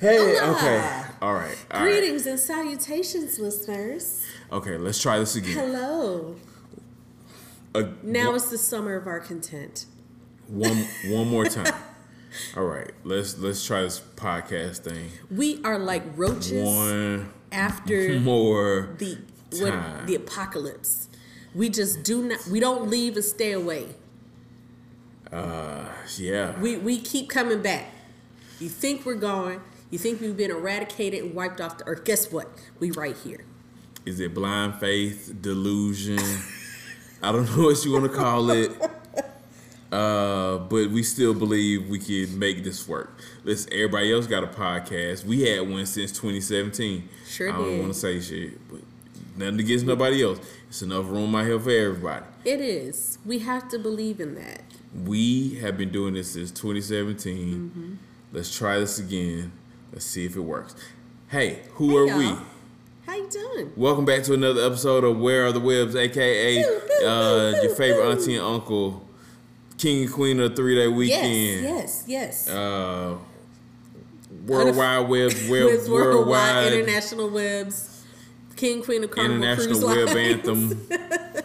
Hey, Hola. okay. All right. all right. Greetings and salutations, listeners. Okay, let's try this again. Hello. Uh, Now one, it's the summer of our content. one one more time. All right, let's let's try this podcast thing. We are like roaches One after more. the what, the apocalypse. We just do not. We don't leave and stay away. Uh, yeah. We we keep coming back. You think we're gone. You think we've been eradicated and wiped off the earth. Guess what? We right here. Is it blind faith, delusion? I don't know what you want to call it. Uh, but we still believe we can make this work. Listen, everybody else got a podcast. We had one since 2017. Sure I don't want to say shit, but nothing against nobody else. It's enough room out here for everybody. It is. We have to believe in that. We have been doing this since 2017. Mm-hmm. Let's try this again. Let's see if it works. Hey, who Hey, are we? y'all. How you doing? Welcome back to another episode of Where Are the Webbs, aka uh, your favorite auntie and uncle, king and queen of the three day weekend. Yes, yes, yes. Uh, worldwide webs, web, With worldwide international webs, King Queen of Carnival international Cruise web anthem,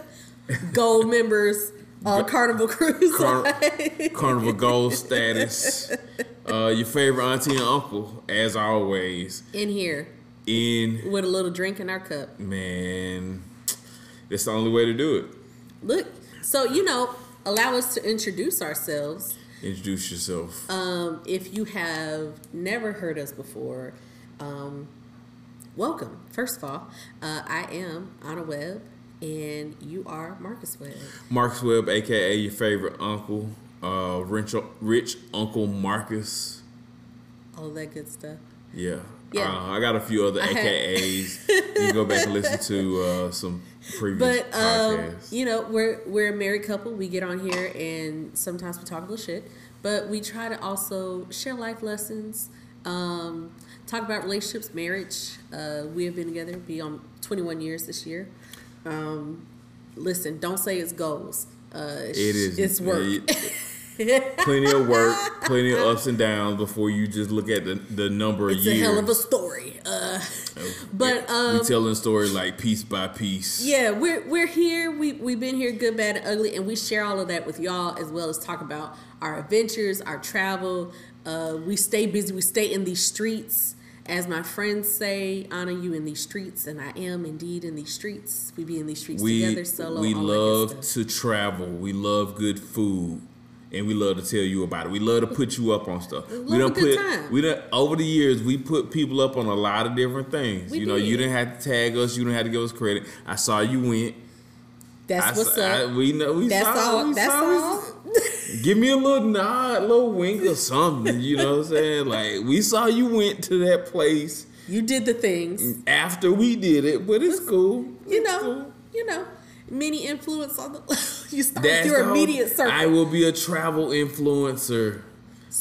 gold members, uh, Carnival Cruise Car- carnival gold status. Uh, your favorite auntie and uncle, as always, in here in with a little drink in our cup. man. That's the only way to do it. Look, so you know, allow us to introduce ourselves. Introduce yourself. Um, if you have never heard us before, um, welcome. First of all, uh, I am Anna Webb, and you are Marcus Webb. Marcus Webb, aka your favorite uncle, uh, rich, rich Uncle Marcus. All that good stuff. Yeah. Yeah. Uh, I got a few other AKAs. you can go back and listen to uh, some previous But um, podcasts. you know, we're we're a married couple. We get on here and sometimes we talk a little shit, but we try to also share life lessons, um, talk about relationships, marriage. Uh, we have been together, be on 21 years this year. Um, listen, don't say it's goals. Uh, it is. It's work. it- plenty of work, plenty of ups and downs before you just look at the, the number of It's a years. hell of a story. Uh, but um, we telling story like piece by piece. Yeah, we're we're here. We we've been here, good, bad, and ugly, and we share all of that with y'all as well as talk about our adventures, our travel. Uh, we stay busy. We stay in these streets, as my friends say. Honor you in these streets, and I am indeed in these streets. We be in these streets we together, solo. we all that good love to travel. We love good food, and we love to tell you about it. We love to put you up on stuff. we love a don't put time. we don't over the years we put people up on a lot of different things. We you know, you did. didn't have to tag us. You didn't have to give us credit. I saw you went. That's I what's saw, I- up. we know. We that's saw, all. we That's saw- all. Give me a little nod, little wink or something. You know what I'm saying? Like we saw you went to that place you did the things. after we did it, but it's cool. You It's know. cool. You know. Many influence on the. you start That's your immediate circle. I will be a travel influencer.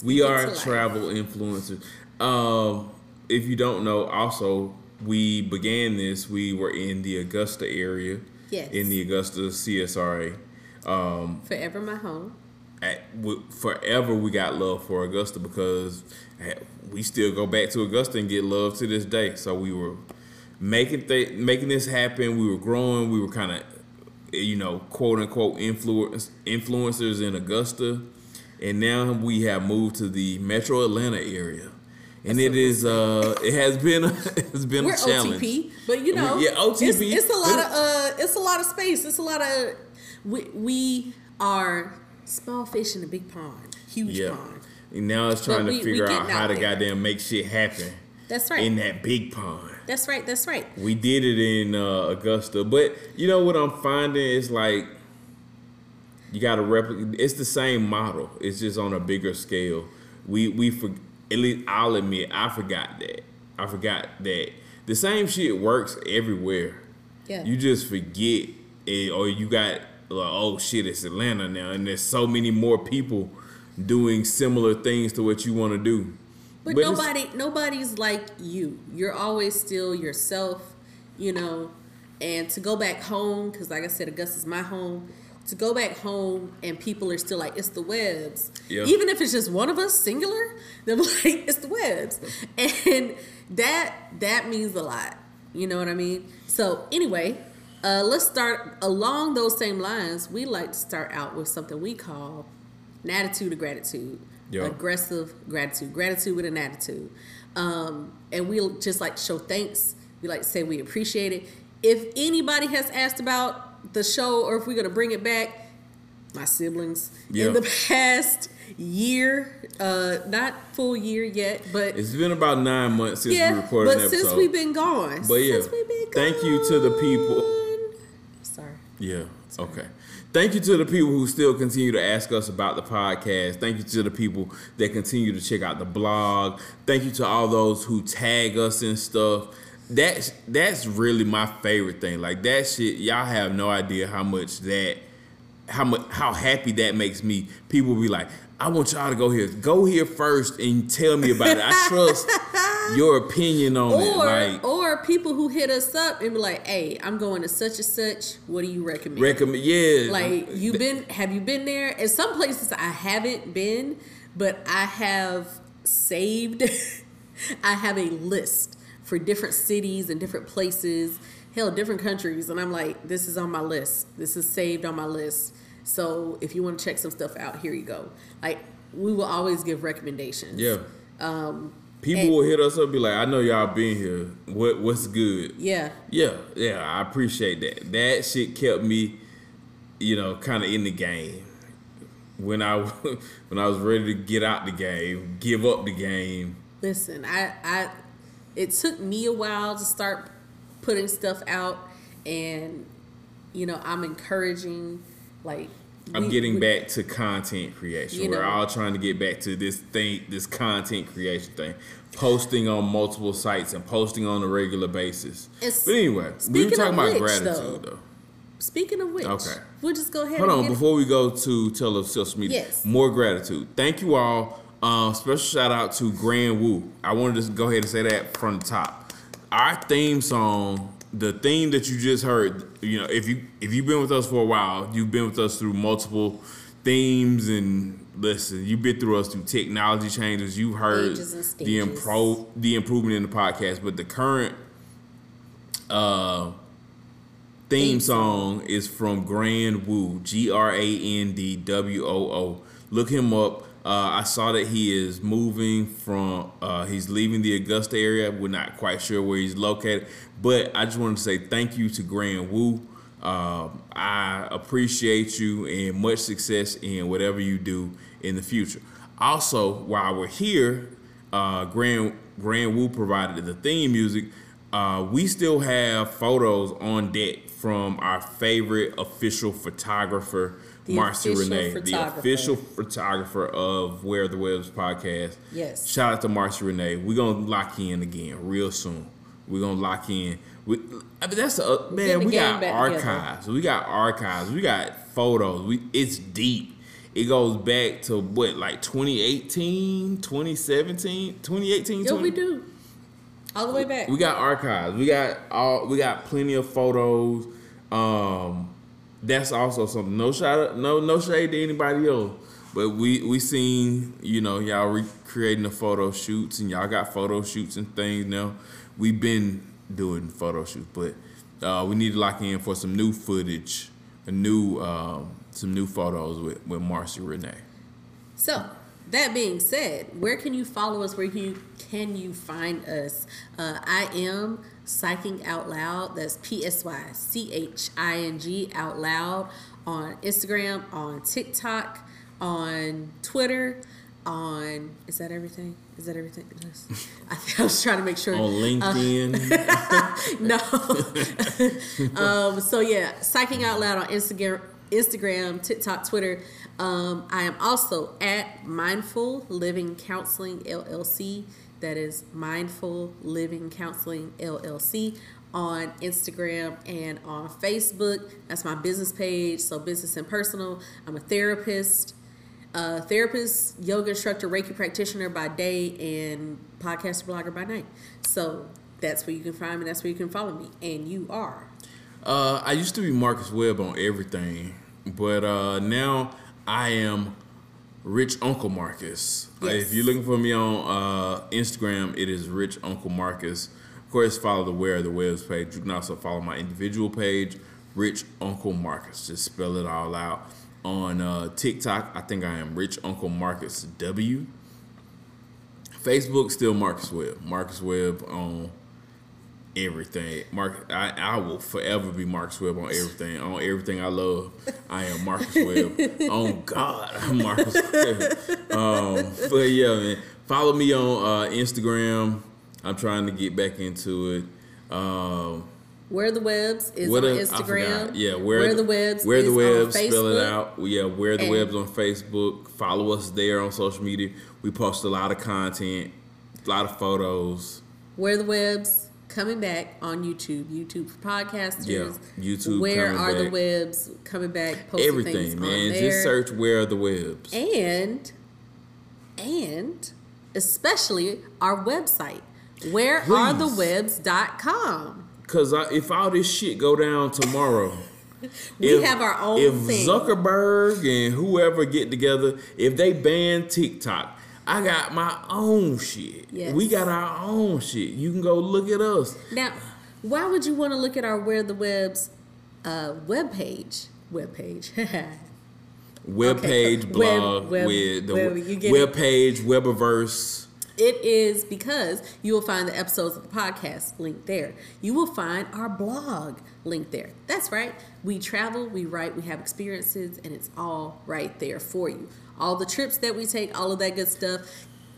we are life. travel influencers. Um, if you don't know, also we began this. We were in the Augusta area, Yes. in the Augusta CSRA. Um, Forever my home. at, forever we got love for Augusta because eh, we still go back to Augusta and get love to this day. So we were making th- making this happen. We were growing. We were kind of, you know, quote unquote influence influencers in Augusta, and now we have moved to the Metro Atlanta area. And it is, uh, it has been, it's been We're a challenge. OTP, but you know, Yeah, OTP. It's, it's a lot of uh, it's a lot of space. It's a lot of we we are small fish in a big pond, huge Yeah. pond. And now it's trying But to we- we figure out how to goddamn make shit happen That's right. in that big pond. That's right. That's right. We did it in uh, Augusta, but you know what I'm finding is like you got to replicate. It's the same model. It's just on a bigger scale. We we for at least I'll admit I forgot that. I forgot that the same shit works everywhere. Yeah. You just forget it, or you got like, oh shit, it's Atlanta now, and there's so many more people doing similar things to what you want to do. But, But nobody nobody's like you. You're always still yourself, you know. And to go back home, because like I said, Augusta's my home. to go back home and people are still like, it's the Webbs. Yeah. Even if it's just one of us, singular, they're like, it's the Webbs. And that that means a lot. You know what I mean? So anyway, uh, let's start along those same lines. We like to start out with something we call an attitude of gratitude. Yeah. Aggressive gratitude. Gratitude with an attitude. Um, and we just like show thanks. We like say we appreciate it. If anybody has asked about the show or if we're gonna bring it back, my siblings Yeah. in the past year, uh, not full year yet, but It's been about nine months since we recorded but an episode. since we've been gone, But yeah, since we've been thank you to the people. Sorry. Yeah. Okay. Thank you to the people who still continue to ask us about the podcast. Thank you to the people that continue to check out the blog. Thank you to all those who tag us and stuff. That's that's really my favorite thing. Like that shit, y'all have no idea how much that how much how happy that makes me. People be like, I want y'all to go here. Go here first and tell me about it. I trust your opinion on it. Or Like or people who hit us up and be like, "Hey, I'm going to such and such. What do you recommend?" recommend yeah. like you've been have you been there? In some places I haven't been, but I have saved. I have a list for different cities and different places, hell, different countries, and I'm like, this is on my list. This is saved on my list. So if you want to check some stuff out, here you go. Like we will always give recommendations. Yeah. Um, People And- will hit us up, be like, "I know y'all been here. What what's good?" yeah. Yeah, yeah, I appreciate that. That shit kept me, you know, kind of in the game. When I when I was ready to get out the game, give up the game. Listen, I, I, it took me a while to start putting stuff out, and you know, I'm encouraging, like, I'm we- getting we- back to content creation. You We're all trying to get back to this thing, this content creation thing, posting on multiple sites and posting on a regular basis. But anyway, we were talking about which, gratitude, though, though. Speaking of which, Okay. we'll just go ahead. Hold and on, before we go to tell us social media, Yes. more gratitude. Thank you all. Uh, special shout out to Grand Woo. I wanted to go ahead and say that from the top. Our theme song, the theme that you just heard, you know, if you if you've been with us for a while, you've been with us through multiple themes and listen, you've been through us through technology changes. You've heard the stages. impro the improvement in the podcast, but the current uh theme song is from Grand Woo, G R A N D W O O. Look him up. Uh, I saw that he is moving from, uh, he's leaving the Augusta area. We're not quite sure where he's located, but I just wanted to say thank you to Grand Woo. Uh, I appreciate you and much success in whatever you do in the future. Also, while we're here, uh, Grand Grand Woo provided the theme music. Uh, we still have photos on deck from our favorite official photographer, The Marcy Renee, the official photographer of Where the Webbs podcast. Yes. Shout out to Marcy Renee. We're gonna lock in again real soon. We're gonna lock in. We, I mean, that's uh, man. We got back together. archives. We got archives. We got photos. We it's deep. It goes back to what like 2018, 2017, 2018. Yo, 20 we do. All the way back. we got archives. We got all. We got plenty of photos. Um, that's also something. No shot. No no shade to anybody else. But we we seen you know y'all recreating the photo shoots and y'all got photo shoots and things now. We've been doing photo shoots, but uh, we need to lock in for some new footage, a new um, some new photos with with Marcy Renee. So, that being said, where can you follow us? Where can you, can you find us? Uh, I am Psyching Out Loud. That's P S Y C H I N G Out Loud on Instagram, on TikTok, on Twitter, on. Is that everything? Is that everything? I, think I was trying to make sure. On LinkedIn, no. um, so yeah, psyching out loud on Instagram, Instagram, TikTok, Twitter. Um, I am also at Mindful Living Counseling LLC. That is Mindful Living Counseling LLC on Instagram and on Facebook. That's my business page. So business and personal. I'm a therapist uh, therapist, yoga instructor, Reiki practitioner by day, and podcaster blogger by night. So that's where you can find me. That's where you can follow me. And you are. Uh, I used to be Marcus Webb on everything. But uh, now I am Rich Uncle Marcus. Yes. If you're looking for me on uh, Instagram, it is Rich Uncle Marcus. Of course, follow the Where the Webbs page. You can also follow my individual page, Rich Uncle Marcus. Just spell it all out. On uh, TikTok, I think I am Rich Uncle Marcus W. Facebook still Marcus Webb. Marcus Webb on everything. Mark, I, I will forever be Marcus Webb on everything. On everything I love, I am Marcus Webb. on God, I'm Marcus Webb. Um, but yeah, man, follow me on uh, Instagram. I'm trying to get back into it. Um, Where the Webbs is what on Instagram. Yeah, where, Where the Webbs Where the webs. Spell it out. Yeah, where the And- webs on Facebook. Follow us there on social media. We post a lot of content, a lot of photos. Where the Webbs coming back on YouTube. YouTube for podcasters. Yeah, YouTube Where are the. Webbs coming back? Posting Everything, man. Just search where are the webs. and and especially our website wherearethewebbs.com Cause I, if all this shit go down tomorrow, we if- have our own if thing Zuckerberg and whoever get together, if they ban TikTok, I got my own shit. Yes. We got our own shit. You can go look at us. now why would you want to look at our where the webs uh webpage webpage Web Okay. page, Web- blog, web- with the web- web page, Webiverse. It is because you will find the episodes of the podcast linked there. You will find our blog linked there. That's right. We travel, we write, we have experiences, and it's all right there for you. All the trips that we take, all of that good stuff.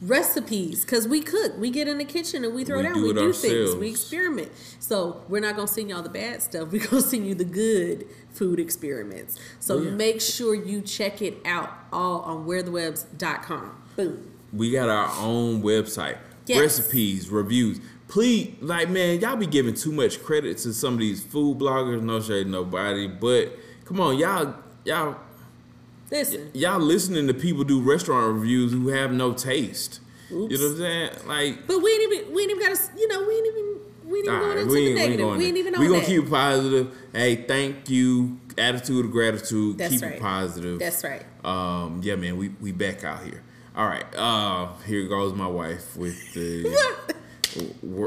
Recipes, because we cook. We get in the kitchen and we throw We down. do we do things. We experiment. So we're not going to send y'all the bad stuff. We're going to send you the good food experiments. So Oh, yeah. make sure you check it out all on wherethewebbs.com. Boom. We got our own website, Yes. recipes, reviews. Please, like, man, y'all be giving too much credit to some of these food bloggers. No shade, nobody, but come on, y'all, y'all, Listen. y'all listening to people do restaurant reviews who have no taste. Oops. You know what I'm saying? Like, But we ain't even we ain't even got to you know we ain't even we ain't even all going into we the we negative. going we ain't even on We gonna that. keep it positive. Hey, thank you. Attitude of gratitude. That's keep right. it positive. That's right. Um, yeah, man, we we back out here. All right. Uh, here goes my wife with the. wor-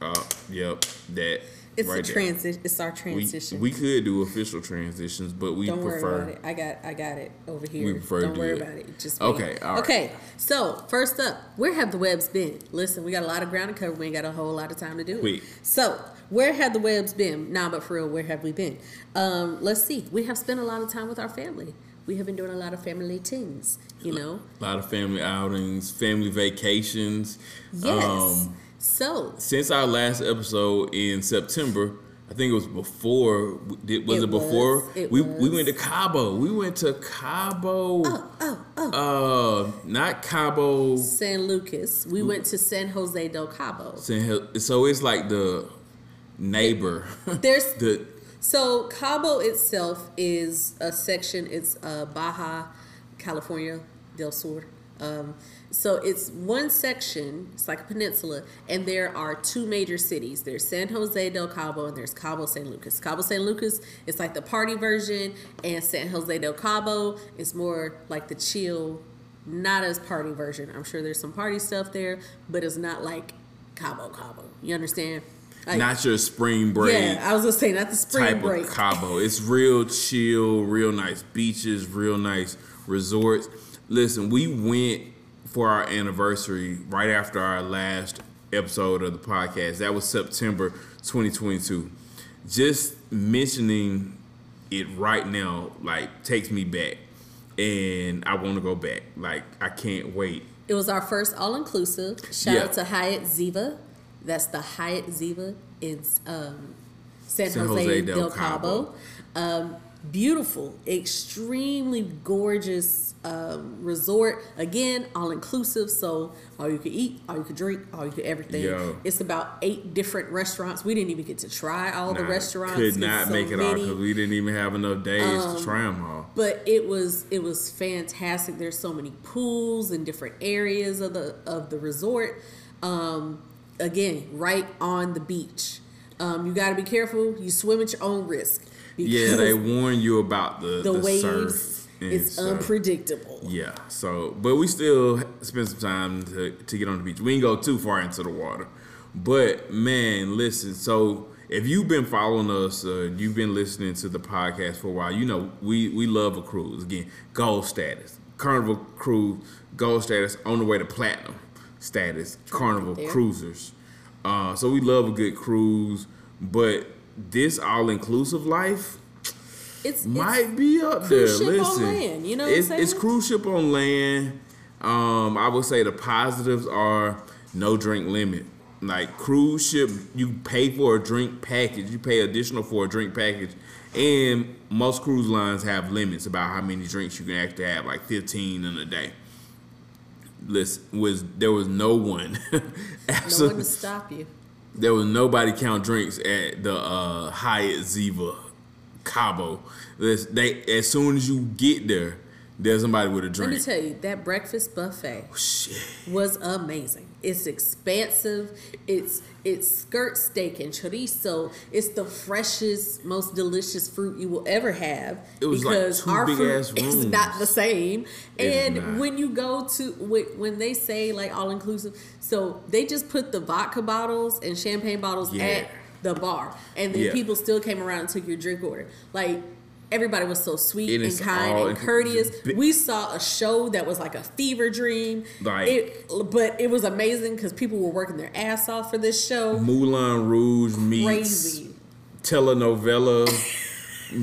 uh, yep, that. It's right a transition. It's our transition. we could do official transitions, but we Don't worry prefer. about it. I got I got it over here. We prefer to Don't do worry it. about it. Just. Okay, all right. Okay. So first up, where have the Webbs been? Listen, we got a lot of ground to cover. We ain't got a whole lot of time to do it. Wait. So where have the Webbs been? Nah, but for real, where have we been? Um, let's see. We have spent a lot of time with our family. We have been doing a lot of family things. You know. A lot of family outings, family vacations. Yes. Um, so since our last episode in September, I think it was before. did- Was it, It before? was, it we we went to Cabo. We went to Cabo. oh oh oh. Uh, not Cabo. San Lucas. We went to San Jose del Cabo. San So it's like the neighbor. There's the so Cabo itself is a section. It's uh, Baja California del Sur. Um, so it's one section. It's like a peninsula, and there are two major cities. There's San Jose del Cabo, and there's Cabo San Lucas. Cabo San Lucas is like the party version, and San Jose del Cabo is more like the chill, not as party version. I'm sure there's some party stuff there, but it's not like Cabo Cabo. You understand? Like, not your spring break yeah, I was gonna say not the spring type break. of Cabo. It's real chill, real nice beaches, real nice resorts. Listen, we went for our anniversary right after our last episode of the podcast. That was September 2022. Just mentioning it right now, like, takes me back. And I want to go back. Like, I can't wait. It was our first all inclusive. Shout Yeah. out to Hyatt Ziva. That's the Hyatt Ziva in um, San, San Jose, Jose del, del Cabo. Um, beautiful, extremely gorgeous um, resort. Again, all inclusive. So all you could eat, all you could drink, all you could everything. Yo. It's about eight different restaurants. We didn't even get to try all the restaurants. Could not so make it all many. Um, because we didn't even have enough days to try them all. but it was it was fantastic there's so many pools in different areas of the of the resort um, again right on the beach um, you got to be careful you swim at your own risk yeah, they warn you about the the, the, waves and is unpredictable. Yeah, so but we still spend some time to, to get on the beach. We didn't go too far into the water, but man, listen. So if you've been following us, uh, you've been listening to the podcast for a while. You know we we love a cruise. Again, gold status, Carnival cruise, gold status on the way to platinum status, Carnival there. cruisers. Uh, so we love a good cruise, but this all inclusive life It's, might it's be up there. cruise ship on Listen, land, you know it's, it's cruise ship on land. Um, I would say the positives are no drink limit. Like cruise ship, you pay for a drink package. You pay additional for a drink package, and most cruise lines have limits about how many drinks you can actually have, like fifteen in a day. Listen, was there was no one, no one to stop you. there was nobody count drinks at the uh, Hyatt Ziva Cabo. This- They as soon as you get there, there's somebody with a drink. Let me tell you, that breakfast buffet Shit. was amazing. It's expansive. It's it's skirt steak and chorizo. It's the freshest, most delicious fruit you will ever have. It was like because two our big fruit ass is not the same. And not. when you go to when when they say like all inclusive, so they just put the vodka bottles and champagne bottles Yeah. at the bar, and then Yeah. people still came around and took your drink order. Like. Everybody was so sweet And and kind all and courteous. bi- We saw a show that was like a fever dream. Like- it, but it was amazing because people were working their ass off for this show. Moulin Rouge meets Crazy. telenovela. It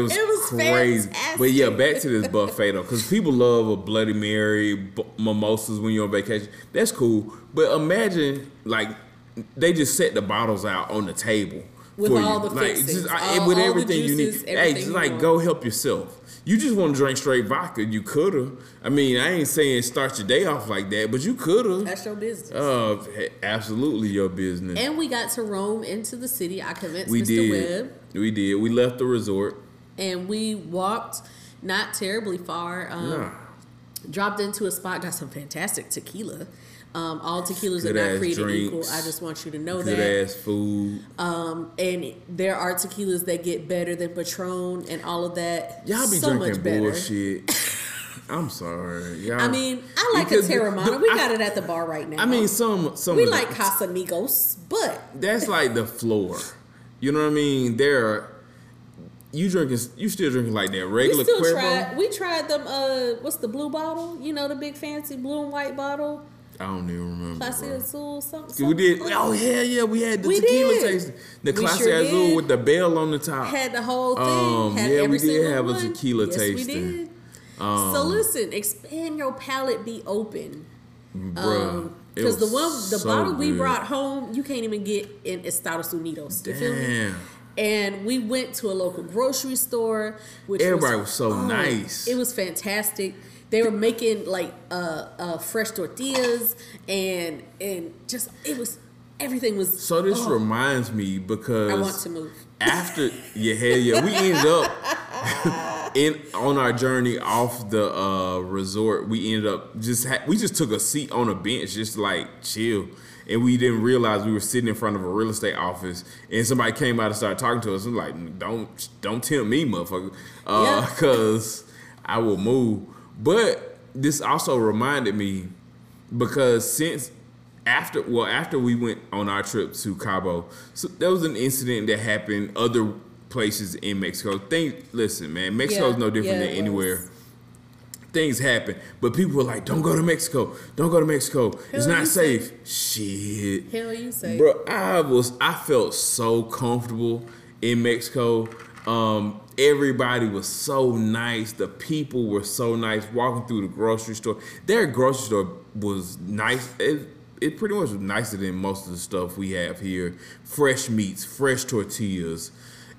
was, It was crazy. fantastic. But yeah, back to this buffet though, because people love a Bloody Mary, b- mimosas when you're on vacation. That's cool. But imagine like they just set the bottles out on the table With for all you. the like fixings, just all- with all the everything you juices, need. Hey, just like want. go help yourself. You just want to drink straight vodka. You coulda. I mean, I ain't saying start your day off like that, but you coulda. That's your business. Uh, absolutely your business. and we got to roam into the city. I convinced we Mr. did. Webb, We did. We left the resort. and we walked not terribly far. Um, Nah. Dropped into a spot, got some fantastic tequila. Um, all tequilas Good are not created equal. I just want you to know Good that. ass food. Um, and there are tequilas that get better than Patron and all of that. Y'all be so drinking much better. bullshit. I'm sorry. Y'all, I mean, I like a Teremana. we I- got it at the bar right now. I mean, some some we of the- like Casamigos, but that's like the floor. You know what I mean? There, you drinking, you still drinking like that we regular still Cuervo? tried. We tried them. Uh, what's the blue bottle? You know, the big fancy blue and white bottle, I don't even remember. Clase bro. Azul, something. We did. Oh yeah, yeah. We had the We tequila did. tasting. The We Clase sure Azul did. with the bell on the top. Had the whole thing. Um, had yeah, we did have a one. tequila yes, tasting. We did. Um, so listen, expand your palate, be open. Bruh, Because the one, the so bottle we good. brought home, you can't even get in Estados Unidos. You feel me? Damn. And we went to a local grocery store, which Everybody was so oh, nice. It was fantastic. They were making like uh, uh, fresh tortillas and and just it was everything was. So this oh, reminds me because I want to move. after yeah hell yeah we ended up in on our journey off the uh resort we ended up just ha- we just took a seat on a bench just like chill and we didn't realize we were sitting in front of a real estate office and somebody came out and started talking to us and like don't don't tempt me motherfucker uh Yeah. cuz I will move but this also reminded me because since after well after we went on our trip to Cabo, so there was an incident that happened other places in Mexico. Think, listen, man, Mexico is Yeah, no different yeah, than anywhere. was. Things happen, but people were like, "Don't go to Mexico. Don't go to Mexico. it's not safe." Shit, Hell, you say? bro. I was I felt so comfortable in Mexico. Um, everybody was so nice. The people were so nice. Walking through the grocery store, their grocery store was nice. It, it pretty much was nicer than most of the stuff we have here. Fresh meats, fresh tortillas,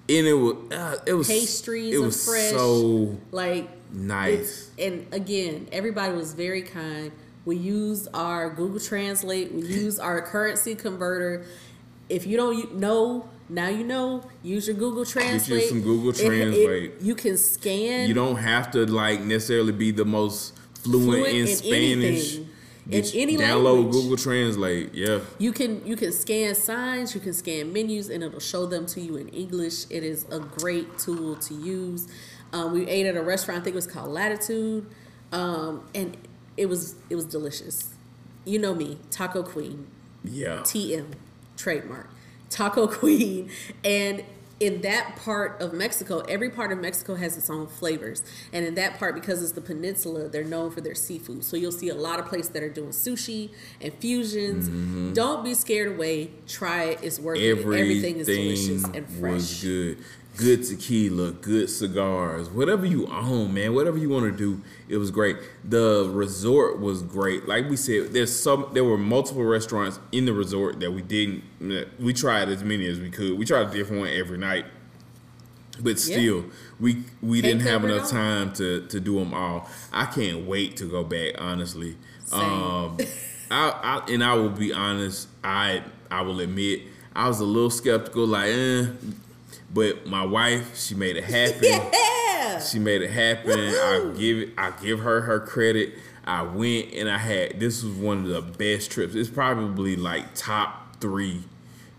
and it was uh, it was Pastries It was fresh. so like nice. and again, everybody was very kind. We used our Google Translate. We used our currency converter. If you don't know, now you know. Use your Google Translate. Get you some Google It- it- Translate. you can scan. You don't have to like necessarily be the most fluent, fluent in in Spanish. anything. in Get- any download language. Google Translate. Yeah. You can you can scan signs, you can scan menus, and it'll show them to you in English. It is a great tool to use. Um, we ate at a restaurant. I think it was called Latitude, um, and it was it was delicious. You know me, Taco Queen, Yeah. TM, trademark, Taco Queen, and in that part of Mexico, every part of Mexico has its own flavors. And in that part, because it's the peninsula, they're known for their seafood. So you'll see a lot of places that are doing sushi and fusions. Mm-hmm. Don't be scared away. Try it. It's worth it. Everything is delicious and was fresh. good. Good tequila, good cigars, whatever you own, man, whatever you want to do, it was great. The resort was great. Like we said, there's some there were multiple restaurants in the resort that we didn't we tried as many as we could. We tried a different one every night. But still, we we Can't didn't have enough time to to do them all. I can't wait to go back, honestly. Same. Um I, I and I will be honest, I I will admit I was a little skeptical, like, eh. But my wife, she made it happen. Yeah. She made it happen. I give it. I give her her credit. I went and I had. This was one of the best trips. It's probably like top three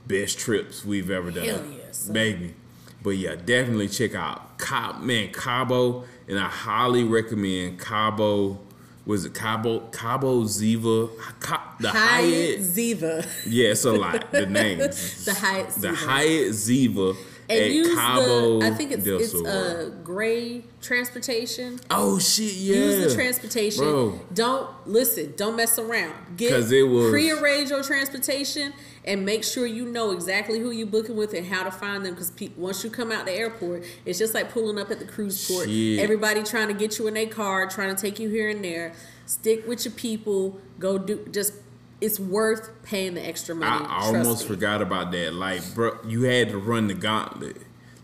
best trips we've ever done. Hell son. baby. But yeah, definitely check out Cabo, man, Cabo, and I highly recommend Cabo. Was it Cabo? Cabo Ziva, Ca- the Hyatt Hyatt. Ziva. Yeah, it's a lot. The names. The Hyatt The Ziva. Hyatt Ziva And use Cabo the, I think it's it's Sur. uh, gray transportation. oh shit! Yeah. Use the transportation. Bro. Don't listen. Don't mess around. Get it was- prearrange your transportation and make sure you know exactly who you booking with and how to find them. Because pe- once you come out the airport, it's just like pulling up at the cruise port. Shit. Everybody trying to get you in their car, trying to take you here and there. Stick with your people. Go do just. It's worth paying the extra money. I almost me. forgot about that. Like, bro, you had to run the gauntlet.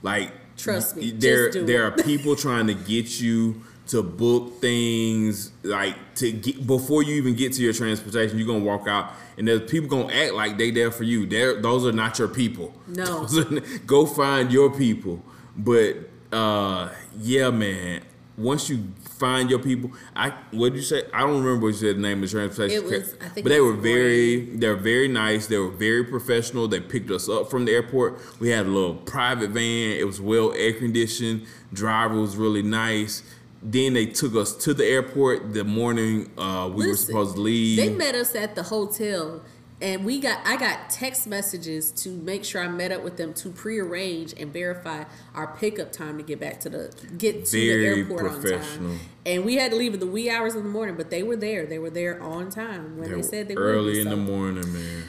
Like, Trust me, There, there it. are people trying to get you to book things. Like, to get before you even get to your transportation, you're gonna walk out, and there's people gonna act like they there for you. There, those are not your people. No. Are- go find your people. But uh, yeah, man. Once you find your people, I what did you say? I don't remember what you said the name of the transportation. It was- I think but they were very they're very nice. They were very professional. They picked us up from the airport. We had a little private van. It was well air conditioned. Driver was really nice. Then they took us to the airport the morning uh, we were supposed to leave. They met us at the hotel, and we got I got text messages to make sure I met up with them to prearrange and verify our pickup time to get back to the get to Very the airport on time. And we had to leave at the wee hours of the morning, but they were there. They were there on time when They they, said they were early in so. the morning, man.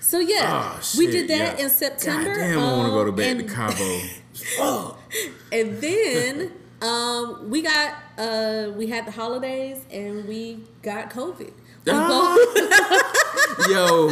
So yeah, Ah, we did that yeah. in September. God damn, I want to go to um, back and, to Cabo. And then um, we got uh, we had the holidays and we got COVID. We Ah. both- Yo,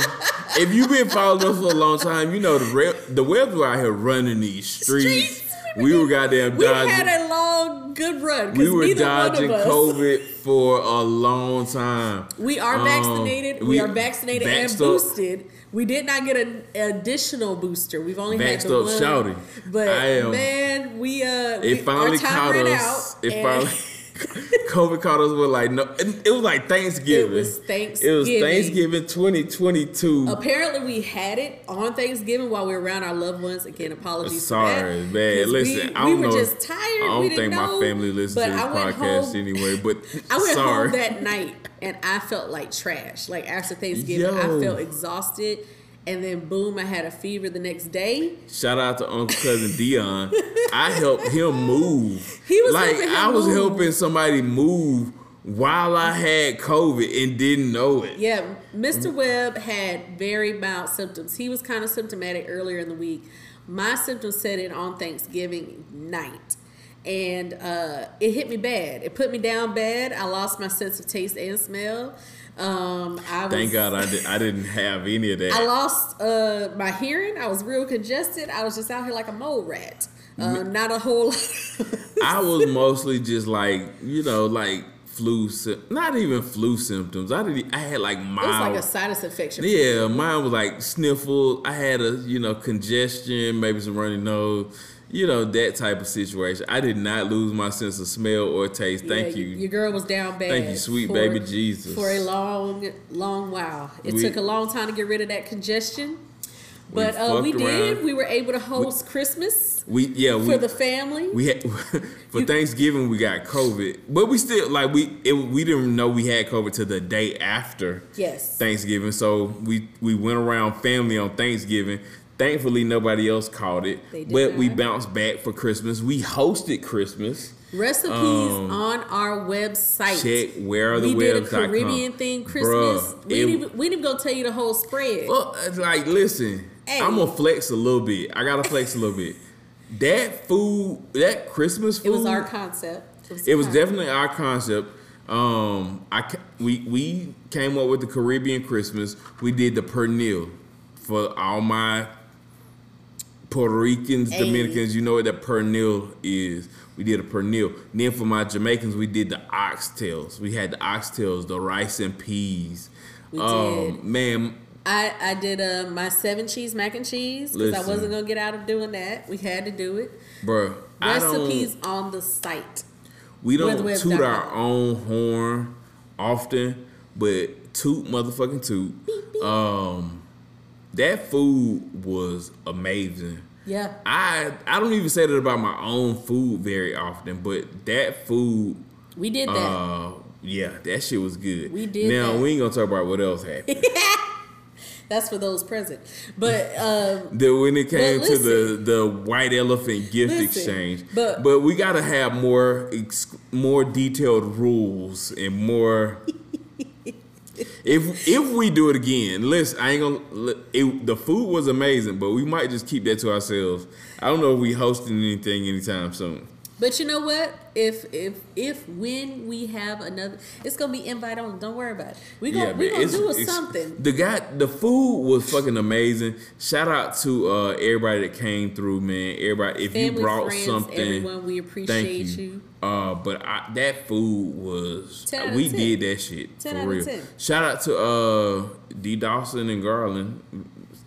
if you've been following us for a long time, you know the re- the Webbs were out here running these streets. Streets. We were goddamn we dodging. had a long good run. we were dodging one of us, COVID for a long time. We are Um, vaccinated. we, we are vaccinated and up. boosted. We did not get an additional booster. We've only had the up one. shouting. But I am- man, we uh, It we, finally caught us. Out, it finally. COVID caught us with like no. It, it was like Thanksgiving. It was It was Thanksgiving. Thanksgiving 2022. Apparently, we had it on Thanksgiving while we were around our loved ones. Again, apologies. for Sorry, that, man. Listen, we, I don't we were know. just tired. I don't we think didn't my know, family listens to this podcast home, anyway. But I went sorry. home that night and I felt like trash. Like after Thanksgiving, Yo. I felt exhausted. And then boom, I had a fever the next day. Shout out to Uncle Cousin Dion. I helped him move. He was like I was move. helping somebody move while I had COVID and didn't know it. Yeah, Mr. Webb had very mild symptoms. He was kind of symptomatic earlier in the week. My symptoms set in on Thanksgiving night. And uh, it hit me bad. It put me down bad. I lost my sense of taste and smell. Um, I was, Thank God I, did, I didn't have any of that. I lost uh, my hearing. I was real congested. I was just out here like a mole rat. Uh, not a whole lot. I was mostly just like, you know, like flu, not even flu symptoms. I did. I had like It was like a sinus infection. Yeah, mine was like sniffle. I had a you know congestion, maybe some runny nose, you know that type of situation. I did not lose my sense of smell or taste. Thank Yeah, you. Your girl was down bad. Thank you, sweet for- baby Jesus. For a long, long while. It We- took a long time to get rid of that congestion. But uh, we did. We were able to host Christmas we yeah we for the family. we had for Thanksgiving we got COVID, but we still like we it, we didn't know we had COVID till the day after yes. Thanksgiving. So we we went around family on Thanksgiving. Thankfully, nobody else caught it, They did but we bounced back for Christmas. We hosted Christmas. Recipes Um, on our website. Check where are the we did a com. Caribbean themed Christmas. Bruh, we, it- didn't even, we didn't go tell you the whole spread. Well, it's like, listen, Hey. I'm gonna flex a little bit. I gotta flex a little bit. That food, that Christmas food, it was our concept. It was concept. definitely our concept. Um, I we we came up with the Caribbean Christmas. We did the pernil for all my Puerto Ricans, Hey. Dominicans. You know what that pernil is. We did a pernil. Then for my Jamaicans, we did the oxtails. We had the oxtails, the rice and peas. We um, did. Man, I, I did uh, my seven cheese mac and cheese because I wasn't gonna get out of doing that. We had to do it. bruh. Recipes on the site. We don't Web- toot our own horn often, but toot motherfucking toot. Um, that food was amazing. Yeah. I I don't even say that about my own food very often, but that food, We did that. uh, yeah, that shit was good. We did Now that. we ain't gonna talk about what else happened. That's for those present. But um, Then when it came But to the the white elephant gift Listen, exchange, but- but we gotta have more ex- more detailed rules and more. if if we do it again, listen, I ain't gonna. It, the food was amazing, but we might just keep that to ourselves. I don't know if we hosting anything anytime soon. but you know what? If if if when we have another, it's gonna be invite only. Don't worry about it. We gonna we gonna do it's- something. The guy, the food was fucking amazing. Shout out to uh, everybody that came through, man. Everybody, if Family, you brought friends, something, everyone, we appreciate you. you. Uh, but I, that food was 10 out of we 10. did that shit 10 for real. 10. Shout out to uh D Dawson and Garland.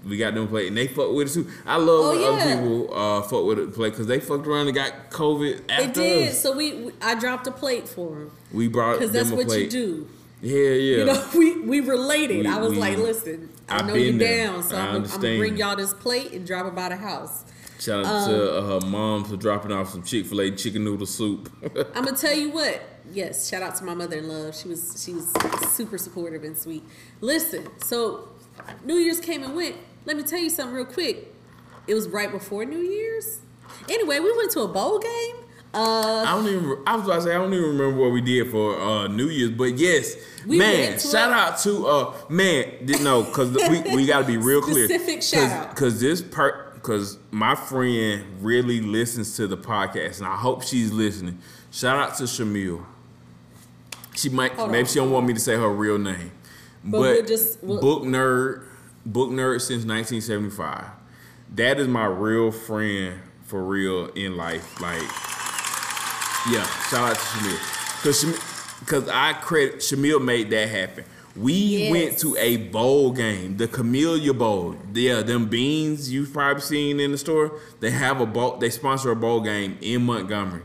We got them play and they fuck with it too. I love Oh, when yeah. other people uh fuck with it play because they fucked around and got COVID after It did. us. So we, we I dropped a plate for them. We brought because that's what plate. you do. Yeah, yeah. You know, we we related. We- I was we- like, listen, I I've know you down, so I I'm, I'm gonna bring y'all this plate and drop it by the house. Shout out Um, to uh, her mom for dropping off some Chick Fil A chicken noodle soup. I'm gonna tell you what. Yes, shout out to my mother in law. She was she was super supportive and sweet. Listen, so New Year's came and went. Let me tell you something real quick. It was right before New Year's. Anyway, we went to a bowl game. Uh, I don't even. I was about to say I don't even remember what we did for uh, New Year's, but yes, We man. Shout a- out to uh man. Did no because we we got to be real clear. Specific shout out. because this per because my friend really listens to the podcast, and I hope she's listening. Shout out to Shamil. She might Hold maybe on. she don't want me to say her real name, but, we'll just- we'll- book nerd, book nerd since 1975. That is my real friend for real in life. Like yeah, shout out to Shamil. Cause because I credit Shamil made that happen. We Yes. went to a bowl game, the Camellia Bowl. Yeah, them beans you've probably seen in the store. They have a bowl. They sponsor a bowl game in Montgomery.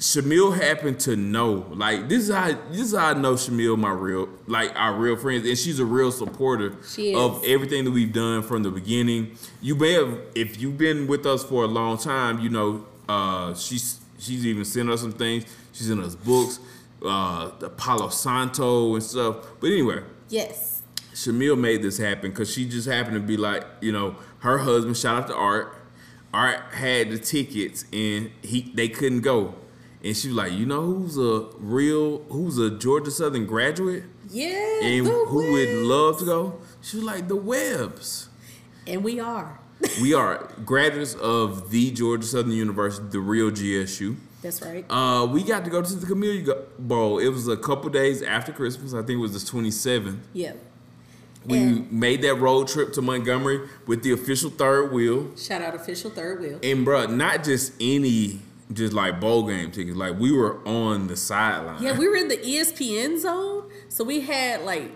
Shamil happened to know, like this is how this is how I know Shamil, my real, like our real friends, and she's a real supporter of everything that we've done from the beginning. You may have, if you've been with us for a long time, you know uh, she's she's even sent us some things. She's sent us books, uh, the Palo Santo and stuff. But anyway, yes. Shamil made this happen because she just happened to be like, you know, her husband. Shout out to Art. Art had the tickets and he they couldn't go, and she was like, you know, who's a real, who's a Georgia Southern graduate Yeah. and who would love to go? She was like, the Webbs. And we are. We are graduates of the Georgia Southern University, the real GSU. That's right. Uh, we got to go to the Camellia Bowl. It was a couple days after Christmas. I think it was the 27th. yeah. We And- made that road trip to Montgomery with the official third wheel. Shout out official third wheel. And bruh, not just any just like bowl game tickets. Like we were on the sideline. Yeah, we were in the ESPN zone, so we had like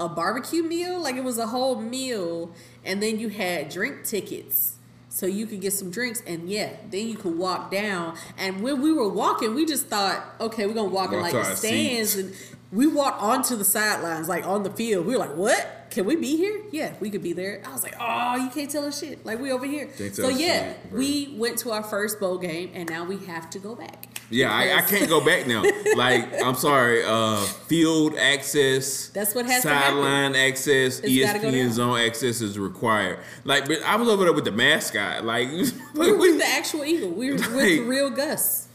a barbecue meal, like it was a whole meal, and then you had drink tickets. So you could get some drinks, and yeah, then you could walk down. And when we were walking, we just thought, okay, we're gonna walk in like the stands, seats. and we walked onto the sidelines, like on the field. We were like, what? Can we be here? Yeah, we could be there. I was like, oh, you can't tell us shit. Like we over here. So yeah, shit, we went to our first bowl game, and now we have to go back. Yeah, I, I can't go back now. Like, I'm sorry, uh, field access. That's what has. Sideline access, It's go ESPN zone access is required. Like, but I was over there with the mascot. Like, We were with the actual eagle. We were with the real Gus.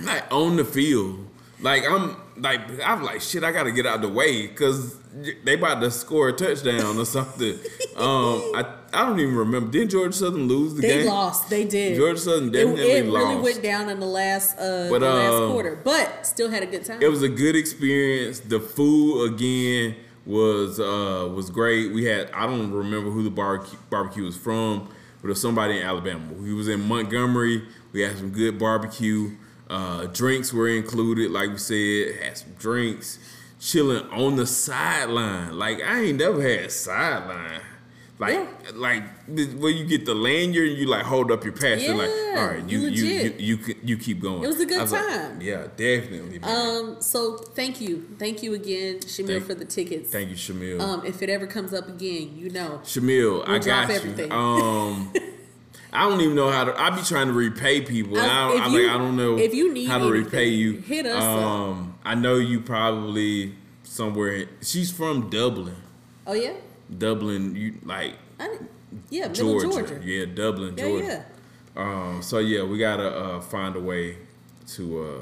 like on the field. Like I'm like I'm like shit. I gotta get out of the way because they about to score a touchdown or something. um, I I don't even remember. Didn't Georgia Southern lose the They game? They lost. They did. Georgia Southern It, definitely it really lost. went down in the last uh, But, the last uh, quarter, but still had a good time. It was a good experience. The food again was uh was great. We had I don't remember who the barbecue barbecue was from, but it was somebody in Alabama. We was in Montgomery. We had some good barbecue. Uh, drinks were included, like we said. Had some drinks, chilling on the sideline. Like I ain't never had sideline. Like Yeah. like where you get the lanyard and you like hold up your pass. You're like, all right, you you you you, you, keep going. It was a good I like, time. yeah, definitely. man. um, so thank you, thank you again, Shamil, Thank- for the tickets. Thank you, Shamil. Um, if it ever comes up again, you know. Shamil, I we'll drop got everything. you. Um, I don't even know how to. I be trying to repay people. And I- I, you- like, I don't know if you need how to repay you. hit us up. Um, I know you probably somewhere. She's from Dublin. Oh yeah, Dublin, you like I yeah, Georgia. Georgia. Yeah, Dublin, Yeah, Georgia. yeah. Um, so yeah, we gotta uh, find a way to uh,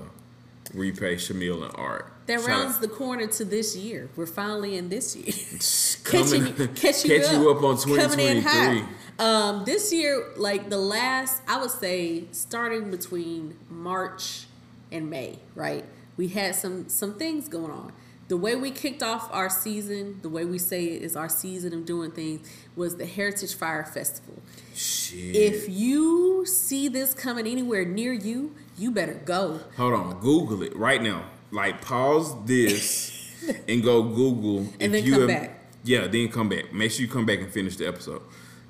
repay Shamil and Art. That Shout rounds out- the corner to this year. We're finally in this year. catching, catching catch you up on 2023. Um, this year, like the last, I would say, starting between March and May, right? We had some some things going on. The way we kicked off our season, the way we say it is our season of doing things, was the Heritage Fire Festival. Shit. If you see this coming anywhere near you, you better go. Hold on, Google it right now. Like pause this and go Google. And if then you come have- back. Yeah, then come back. Make sure you come back and finish the episode.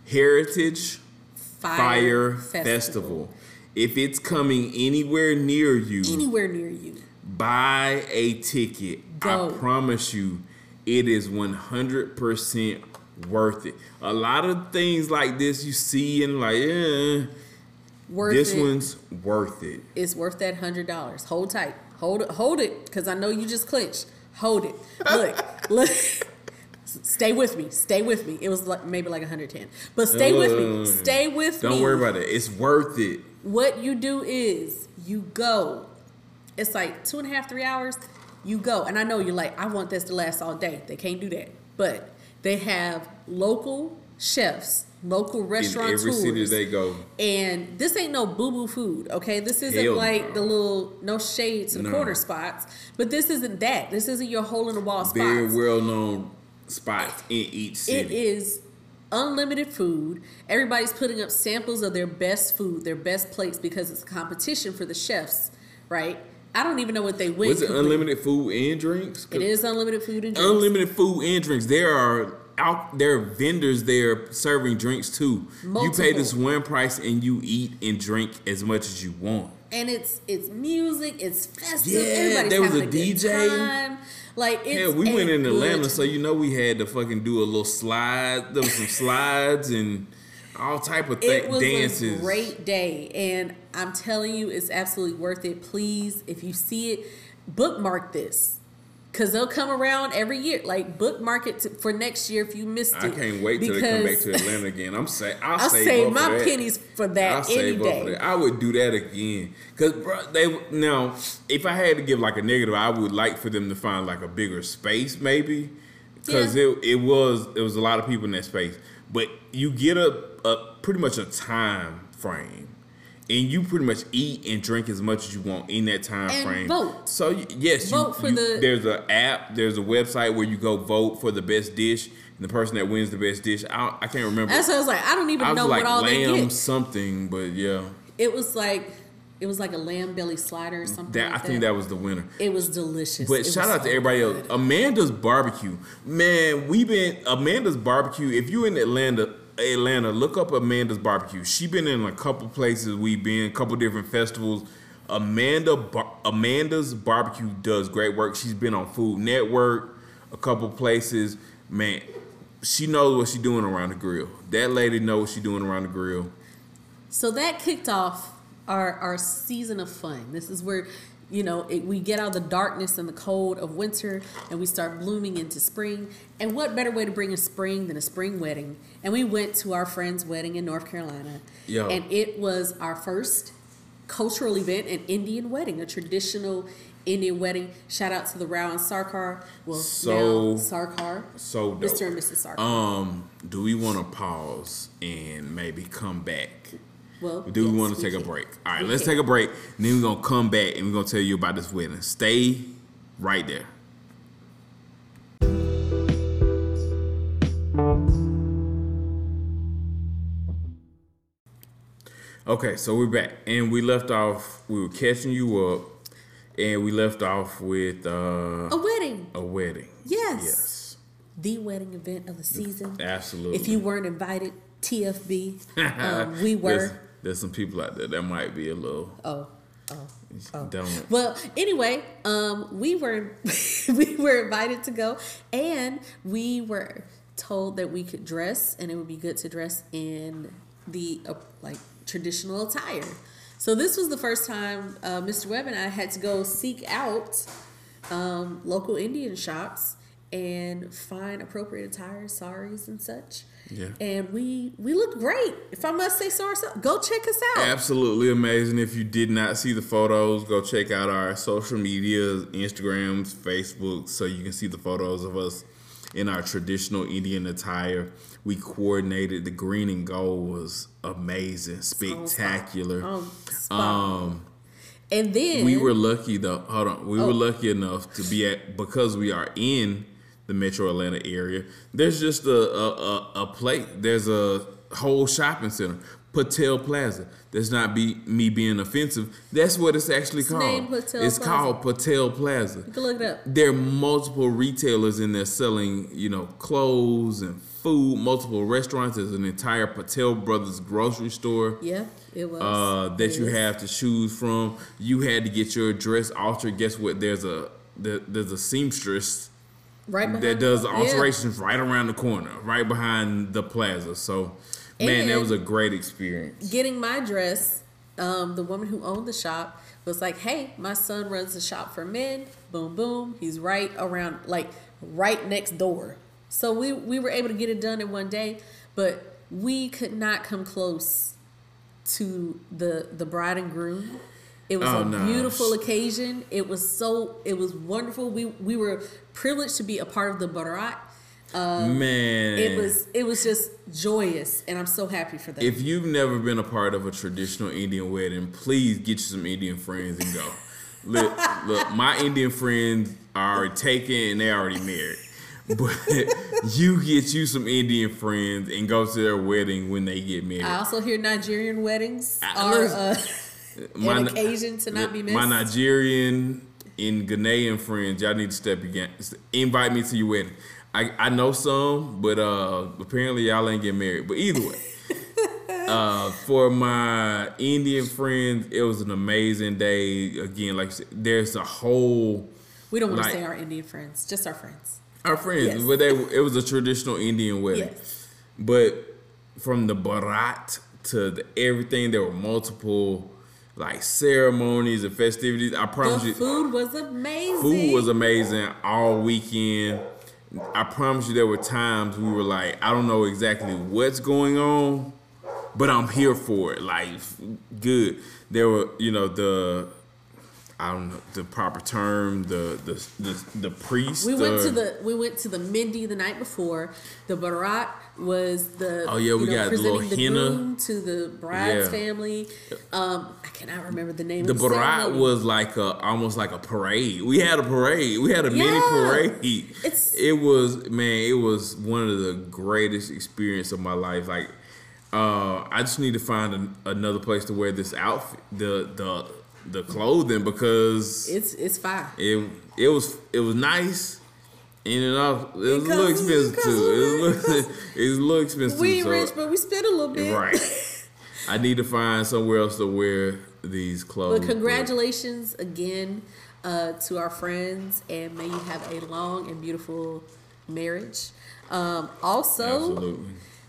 Heritage Fire, Festival. If it's coming anywhere near you, Anywhere near you. buy a ticket. Go. I promise you, it is 100% worth it. A lot of things like this you see and like, eh, Worth this it. one's worth it. It's worth that hundred dollars. Hold tight. Hold it. Hold it. Because I know you just clinched. Hold it. Look. look. Stay with me. Stay with me. It was like maybe like 110. But stay with me. Uh, Stay with me. Don't worry about it. It's worth it. What you do is you go. It's like two and a half, three hours. You go. And I know you're like, I want this to last all day. They can't do that. But they have local chefs, local In restaurateurs. every city they go. And this ain't no boo boo food, okay? This isn't Hell like no. the little no shade to the No. corner spots, but this isn't that. This isn't your hole in the wall spots. Very well known spots in each city. is unlimited food. Everybody's putting up samples of their best food, their best plates because it's a competition for the chefs, right? I don't even know what they win. Was it unlimited food and drinks? It is unlimited food and drinks. Unlimited food and drinks. There are out there are vendors there serving drinks too. You pay this one price and you eat and drink as much as you want. and it's it's music, it's festive. Yeah, Everybody's there was a good DJ. Like it's Yeah, we went in good Atlanta, so you know we had to fucking do a little slide. There was some slides and all type of It was dances. a great day, and I'm telling you, it's absolutely worth it. Please, if you see it, bookmark this, cause they'll come around every year. Like bookmark it to, for next year if you missed it. I can't wait till they come back to Atlanta again. I'm saying I'll, I'll save, save my for pennies for that I'll any save up for day. that. I would do that again. Cause bro, they now if I had to give like a negative, I would like for them to find like a bigger space maybe. Cause Yeah. it it was it was a lot of people in that space. But you get a, a pretty much a time frame. And you pretty much eat and drink as much as you want in that time And frame. vote. So yes, you- for you- the- there's an app, there's a website where you go vote for the best dish, and the person that wins the best dish. I, I can't remember. That's what I was like. I don't even I know like what all they lamb get. something, but yeah. It was like It was like a lamb belly slider or something. That like I think that was the winner. It was delicious. But It shout out to so everybody else. Amanda's barbecue, man. We've been Amanda's barbecue. If you're in Atlanta, Atlanta, look up Amanda's barbecue. She been in a couple places. We been a couple different festivals. Amanda Bar- Amanda's barbecue does great work. She's been on Food Network, a couple places. Man, she knows what she's doing around the grill. That lady knows what she's doing around the grill. So that kicked off our our season of fun. This is where you know it, we get out of the darkness and the cold of winter and we start blooming into spring. And what better way to bring a spring than a spring wedding? And we went to our friend's wedding in North Carolina, Yo. and it was our first cultural event, an Indian wedding, a traditional Indian wedding. Shout out to the Rao and Sarkar. Well, So- now Sarkar, So dope. Mr. and Mrs. Sarkar. Um, do we want to pause and maybe come back? Well, Do we want to take a break? All right, We let's can. take a break. And then we're gonna come back and we're gonna tell you about this wedding. Stay right there. Okay, so we're back, and we left off. We were catching you up, and we left off with uh, A wedding. a wedding. Yes. Yes, the wedding event of the season. absolutely. If you weren't invited, TFB, um, we were. There's, some people out there that might be a little Oh, oh, oh. don't. Well, anyway, um, we were we were invited to go, and we were told that we could dress, and it would be good to dress in the uh, like traditional attire. So this was the first time uh, Mr. Webb and I had to go seek out um, local Indian shops and find appropriate attire, saris and such. Yeah. And we we looked great. If I must say so ourselves, go check us out. Absolutely amazing. If you did not see the photos, go check out our social medias, Instagrams, Facebook, so you can see the photos of us in our traditional Indian attire. We coordinated the green and gold was amazing, spectacular. Um, spot. Um, and then we were lucky though. Hold on, we were lucky enough to be at because we are in the Metro Atlanta area. There's just a a, a, a plate. There's a whole shopping center, Patel Plaza. That's not be me being offensive. That's what it's actually called. named Patel it's Plaza. called Patel Plaza. you can look it up. There are multiple retailers in there selling, you know, clothes and food. Multiple restaurants. There's an entire Patel Brothers grocery store Yeah, it was. uh, that It you is. have to choose from. You had to get your dress altered. Guess what? There's a there, there's a seamstress right behind that does the yeah. alterations right around the corner, right behind the plaza. So, man, that was a great experience. Getting my dress, um, the woman who owned the shop was like, "Hey, my son runs a shop for men. Boom, boom. He's right around, like right next door." So we we were able to get it done in one day, but we could not come close to the the bride and groom. It was Oh, a no. beautiful occasion. It was so it was wonderful. We we were privileged to be a part of the barat. man, It was it was just joyous, and I'm so happy for that. If you've never been a part of a traditional Indian wedding, please get you some Indian friends and go. look, look, my Indian friends are already taken and they're already married. But you get you some Indian friends and go to their wedding when they get married. I also hear Nigerian weddings I- are uh, My- an occasion to not be missed. My Nigerian and Ghanaian friends, y'all need to step again. Invite me to your wedding. I, I know some, but uh, apparently y'all ain't getting married. But either way, uh, for my Indian friends, it was an amazing day. Again, like said, there's a whole we don't want like- to say our Indian friends, just our friends. our friends, Yes. but they it was a traditional Indian wedding. Yes. But from the barat to the everything, there were multiple like ceremonies and festivities. I promise The you, food was amazing. food was amazing all weekend. I promise you, there were times we were like, I don't know exactly what's going on, but I'm here for it. Like, good. There were, you know, the I don't know the proper term, the the the, the priest. We went uh, to the we went to the mehndi the night before. The barat was the Oh, yeah, we know, got presenting little the henna. groom to the bride's Yeah. family. Um, I cannot remember the name. The of the barat was like a almost like a parade. We had a parade. We had a mini parade. It's- it was man. It was one of the greatest experience of my life. Like Uh, I just need to find an, another place to wear this outfit, the the the clothing because It's it's fire. it it was it was nice. And it, all, it was a little expensive too. It was, a little, it was a little expensive. We ain't so- rich, but we spent a little bit. Right. I need to find somewhere else to wear these clothes. But congratulations again uh, to our friends, and may you have a long and beautiful marriage. Um, also, Absolutely.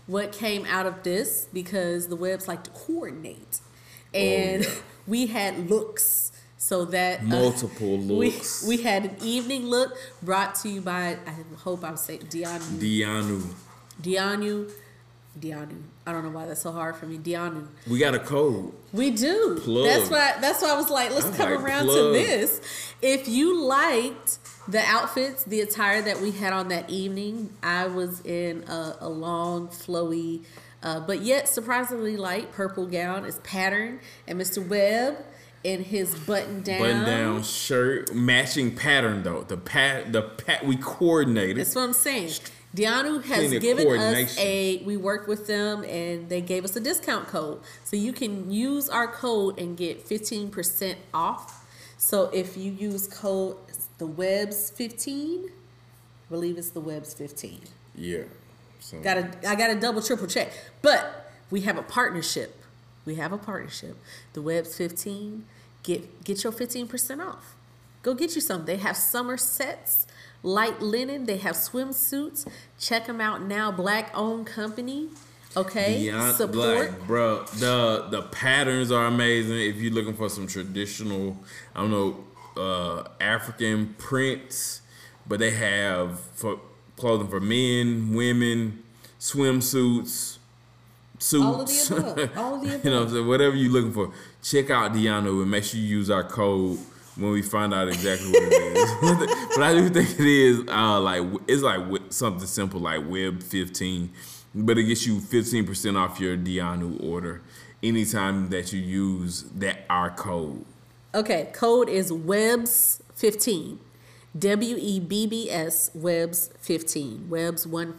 what came out of this because the Webbs like to coordinate, and Oh. we had looks. So that uh, Multiple we, looks. we had an evening look brought to you by I hope I'm saying Dianu Dianu. Dianu Dianu. I don't know why that's so hard for me. Dianu. We got a code. We do. Plug. That's why. That's why I was like, let's I'm come like, around to this. If you liked the outfits, the attire that we had on that evening, I was in a, a long, flowy, uh, but yet surprisingly light purple gown. is patterned, and Mr. Webb in his button down. Button down shirt, matching pattern though. The pat, the pat, we coordinated. That's what I'm saying. Dianu has given us a. We worked with them and they gave us a discount code, so you can use our code and get 15% off. So if you use code the Webbs 15, I believe it's the Webbs 15. Yeah. So Got to I got to double triple check. But we have a partnership. We have a partnership. The Webbs 15 get get your 15% off. Go get you some. They have summer sets, light linen, they have swimsuits. Check them out now. Black owned company. Okay? Beyond Support. like, bro, the the patterns are amazing. If you're looking for some traditional, I don't know, uh, African prints, but they have for clothing for men, women, swimsuits, suits. All of the above. All of the above. you know, so whatever you're looking for, check out Deano and make sure you use our code when we find out exactly what it is. but I do think it is uh, like it's like something simple like Web 15, but it gets you 15% off your Dianu order anytime that you use that our code. Okay, code is Webbs 15. WEBBS Webs 15, Webbs 15.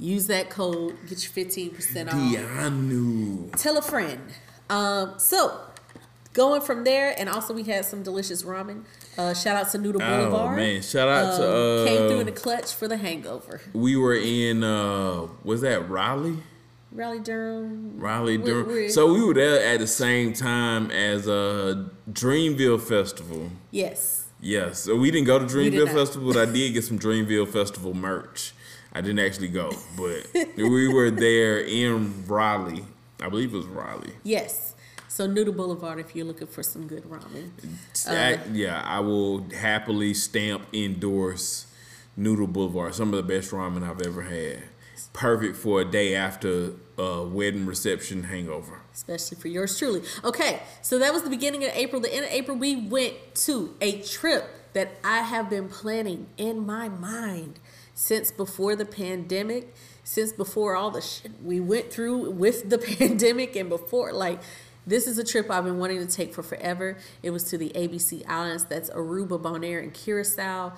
Use that code, get your 15% off. Dianu. Tell a friend. Um, so, going from there, and also we had some delicious ramen. Uh, shout out to Noodle oh, Boulevard. man, shout out um, to. Uh, came through in the uh, clutch for the hangover. We were in, uh, was that Raleigh? Raleigh Durham. Raleigh Durham. So we were there at the same time as a Dreamville Festival. Yes. Yes, so we didn't go to Dreamville. Festival, but I did get some Dreamville Festival merch. I didn't actually go, but we were there in Raleigh. I believe it was Raleigh. Yes. So Noodle Boulevard, if you're looking for some good ramen. I- uh, yeah, I will happily stamp endorse Noodle Boulevard. Some of the best ramen I've ever had. Perfect for a day after a wedding reception hangover. Especially for yours truly. Okay, so that was the beginning of April. The end of April, we went to a trip that I have been planning in my mind since before the pandemic, since before all the shit we went through with the pandemic and before. Like, this is a trip I've been wanting to take for forever. It was to the ABC Islands, that's Aruba, Bonaire, and Curacao.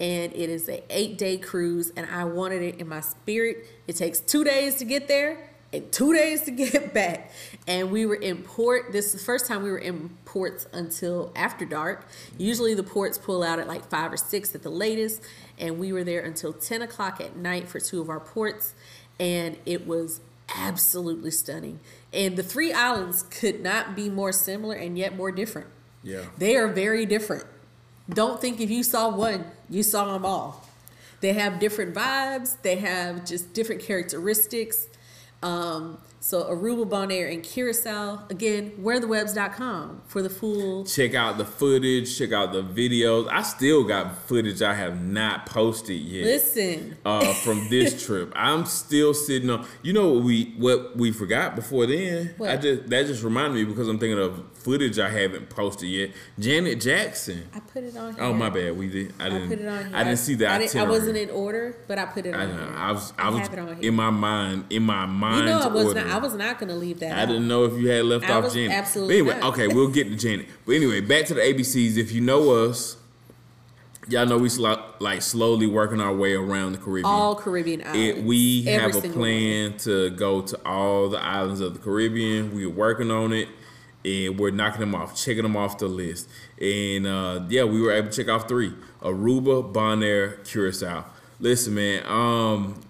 And it is a eight day cruise, and I wanted it in my spirit. It takes two days to get there and two days to get back. And we were in port. This is the first time we were in ports until after dark. Usually the ports pull out at like five or six at the latest. And we were there until 10 o'clock at night for two of our ports. And it was absolutely stunning. And the three islands could not be more similar and yet more different. Yeah. They are very different. Don't think if you saw one, you saw them all. They have different vibes. They have just different characteristics. Um, so Aruba, Bonaire, and Curacao. Again, wherethewebbs.com for the full. Check out the footage, check out the videos. I still got footage I have not posted yet. Listen, uh, from this trip. I'm still sitting on. You know what we what we forgot before then? What? I just that just reminded me because I'm thinking of footage I haven't posted yet. Janet Jackson. I put it on here. Oh my bad, we did. I didn't. I, put it on here. I didn't see the I, didn't- I wasn't in order, but I put it on I know. I was. I I was have it on here. in my mind. In my mind. You know, I was not. I was not going to leave that. I out. didn't know if you had left off Janet. absolutely but anyway, not. okay, we'll get to Janet. But anyway, back to the ABCs. If you know us, Y'all know we sl- like slowly working our way around the Caribbean. All Caribbean islands. It, we Every have a plan to go to all the islands of the Caribbean. We're working on it, and we're knocking them off, checking them off the list. And uh, yeah, we were able to check off three: Aruba, Bonaire, Curacao. Listen, man. Um,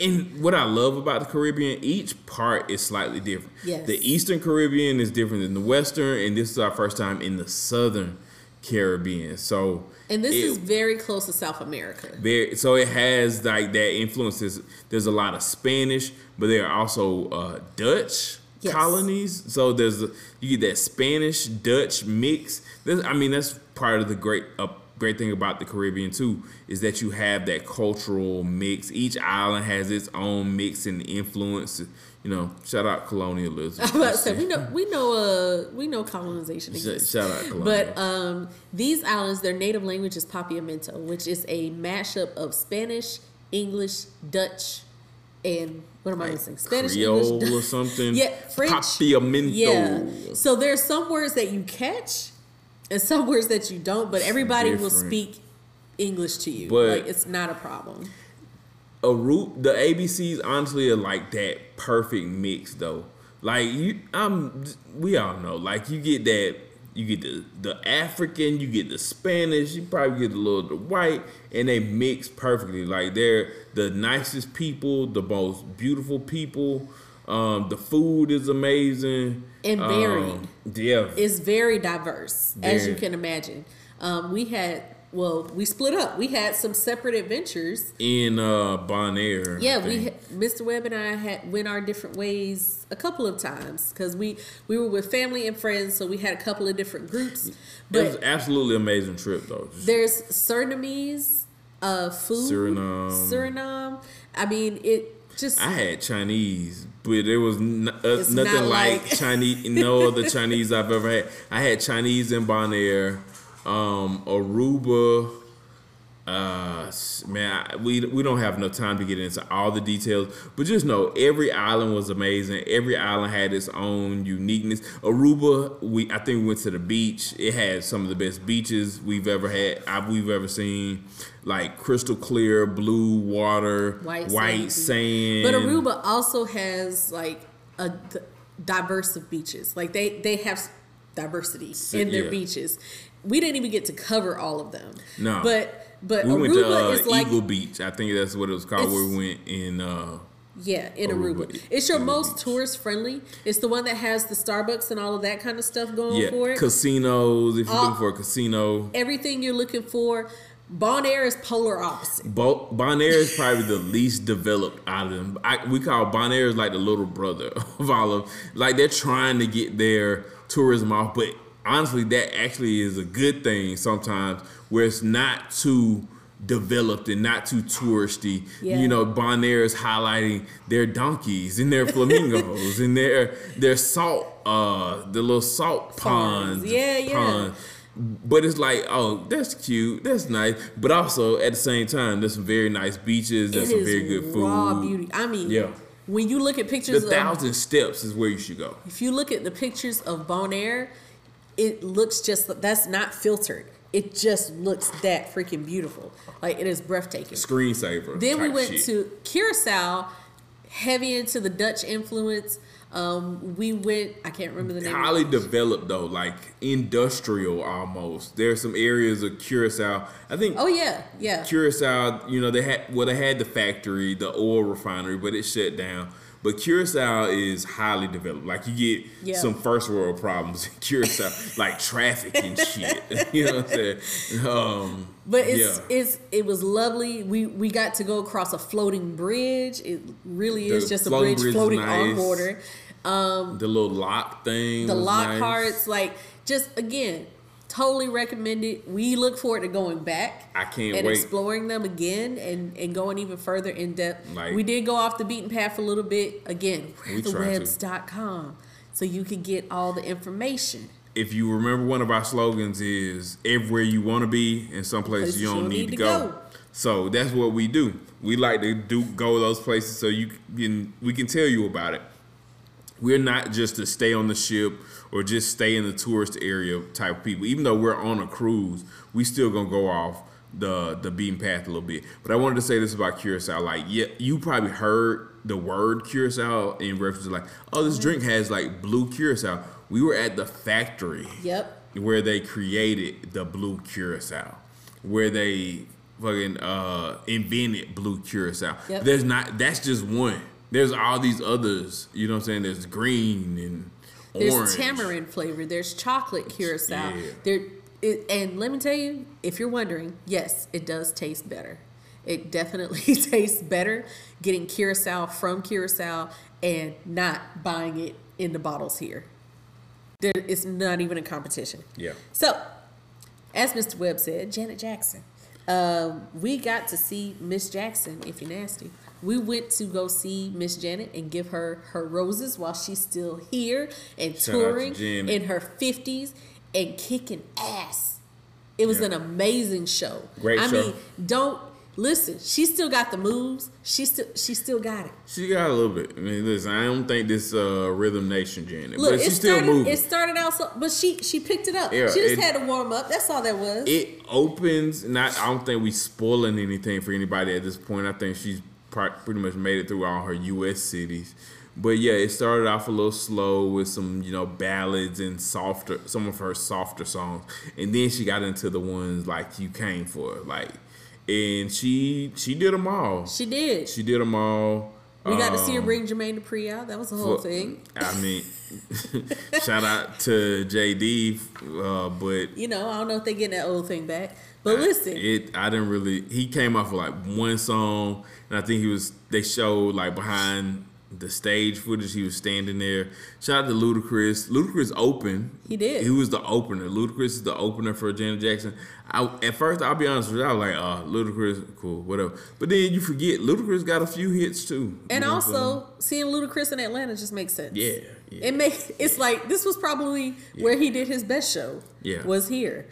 and what I love about the Caribbean, each part is slightly different. Yes. The Eastern Caribbean is different than the Western, and this is our first time in the Southern Caribbean. So And this it- is very close to South America. very so it has like that influences. There's a lot of Spanish, but there are also uh, Dutch Yes. colonies. So there's a, you get that Spanish Dutch mix. This, I mean, that's part of the great uh, great thing about the Caribbean too is that you have that cultural mix. Each island has its own mix and influence. You know, shout out colonialism. I'm about to say we know we know uh we know colonization Shout, shout out colonialism. But um, these islands, their native language is Papiamento, which is a mashup of Spanish, English, Dutch, and what am I missing? Spanish, Creole English, or something. Yeah, French. Papiamento. Yeah. So there's some words that you catch, and some words that you don't. But everybody will speak English to you. But- like it's not a problem. a root the ABCs honestly are like that perfect mix though. Like you I'm we all know. Like you get that you get the the African, you get the Spanish, you probably get a little the white, and they mix perfectly. Like they're the nicest people, the most beautiful people. Um, the food is amazing And varied. Um, yeah, It's very diverse, as you can imagine. Um, we had well, we split up. We had some separate adventures. in uh, Bonaire. Yeah, we Mr. Webb and I had went our different ways a couple of times because we we were with family and friends, so we had a couple of different groups. it was absolutely amazing trip though. There's Surinamese uh, food. Suriname. Suriname. I mean, it just I had Chinese, but it was n- uh, nothing not like, like- Chinese. No other Chinese I've ever had. I had Chinese in Bonaire, um, Aruba. Uh, man, I, we we don't have enough time to get into all the details, but just know every island was amazing. Every island had its own uniqueness. Aruba, we I think we went to the beach. It had some of the best beaches we've ever had. I, we've ever seen, like crystal clear blue water, White white, sand. sand. But Aruba also has like a diverse of beaches. Like they they have diversity in their yeah. beaches. We didn't even get to cover all of them. No. but but We Aruba went to uh, is like Eagle Beach. I think that's what it was called. Where we went in. Uh, yeah in Aruba. Aruba. It's your Aruba most Beach. tourist friendly. It's the one that has the Starbucks and all of that kind of stuff going yeah, for it. casinos. If you're looking for a casino, Everything you're looking for. Bonaire is polar opposite. Bo- Bonaire is probably the least developed out of them. I, we call Bonaire is like the little brother of all of. Like they're trying to get their tourism off, but honestly, that actually is a good thing sometimes, where it's not too developed and not too touristy. Yeah. You know, Bonaire is highlighting their donkeys and their flamingos and their their salt, uh, the little salt Ponds. ponds. Yeah, yeah. ponds. But it's like, oh, that's cute, that's nice. But also at the same time, there's some very nice beaches, there's some very good food. raw beauty. I mean, Yeah. when you look at The pictures of thousand steps is where you should go. if you look at the pictures of Bonaire, it looks just that's not filtered. It just looks that freaking beautiful. Like it is breathtaking. Screensaver. Then we went shit. to Curacao, heavy into the Dutch influence. Um, we went. I can't remember the name. highly developed though, like industrial almost. There's some areas of Curacao. I think Oh yeah, yeah. Curacao, you know, they had well, they had the factory, the oil refinery, but it shut down. But Curacao is highly developed. Like you get some first world problems in Curacao, like traffic and shit. you know what I'm saying? Um, But it's yeah. it's it was lovely. We we got to go across a floating bridge. It really is The just a bridge bridge floating on nice. water. the little lock thing. The lock nice. carts, like just again, totally recommended. We look forward to going back. I can't and wait. exploring them again and, and going even further in depth. Like- we did go off the beaten path a little bit. Again, We tried to. thewebbs.com. So you can get all the information. If you remember, one of our slogans is "Everywhere you want to be, and some places you don't need, to go. So that's what we do. We like to do go those places so you can we can tell you about it. We're not just to stay on the ship or just stay in the tourist area type of people. Even though we're on a cruise, we still gonna go off the the beaten path a little bit. But I wanted to say this about curacao. Like, yeah, you probably heard the word curacao in reference to like, oh, this drink has like blue curacao. We were at the factory. Yep. Where they created the blue curacao, where they fucking uh, invented blue curacao. Yep. There's not. That's just one. There's all these others. You know what I'm saying? There's green and There's orange. tamarind flavor. There's chocolate curacao. Yeah. There, it, and let me tell you, if you're wondering, yes, it does taste better. It definitely tastes better getting curacao from curacao and not buying it in the bottles here. There, it's not even a competition. Yeah. So, as Mr. Webb said, Janet Jackson. Um, we got to see Miss Jackson, if you're nasty. We went to go see Miss Janet and give her her roses while she's still here and Shout out to touring in her 50s and kicking ass. It was Yeah. an amazing show. Great I show. mean, don't listen. She still got the moves. She still she still got it. She got a little bit. I mean, listen, I don't think this uh, Rhythm Nation Janet, Look, but she's still started. moving. It started out, so, but she she picked it up. Yeah, she just it- had to warm up. That's all that was. it opens. Not, I don't think we spoiling anything for anybody at this point. I think she's pretty much made it through all her U.S. cities. But yeah, it started off a little slow with some, you know, ballads and softer, some of her softer songs, and then she got into the ones like you came for, like, and she she did them all. she did. She did them all. We got to see her Um, bring Jermaine Dupri out. That was the whole Fuck, thing. I mean, shout out to JD, uh, but You know, I don't know if they getting that old thing back. But listen, it I didn't really. He came off with like one song, and I think he was. They showed like behind the stage footage. He was standing there. Shout out to Ludacris. Ludacris opened. He did. He was the opener. Ludacris is the opener for Janet Jackson. I at first I'll be honest with you. I was like, oh, Ludacris, cool, whatever. But then you forget Ludacris got a few hits too. and You know what I'm saying? also seeing Ludacris in Atlanta just makes sense. Yeah, yeah. It make it's like this was probably where he did his best show. Yeah. Was here.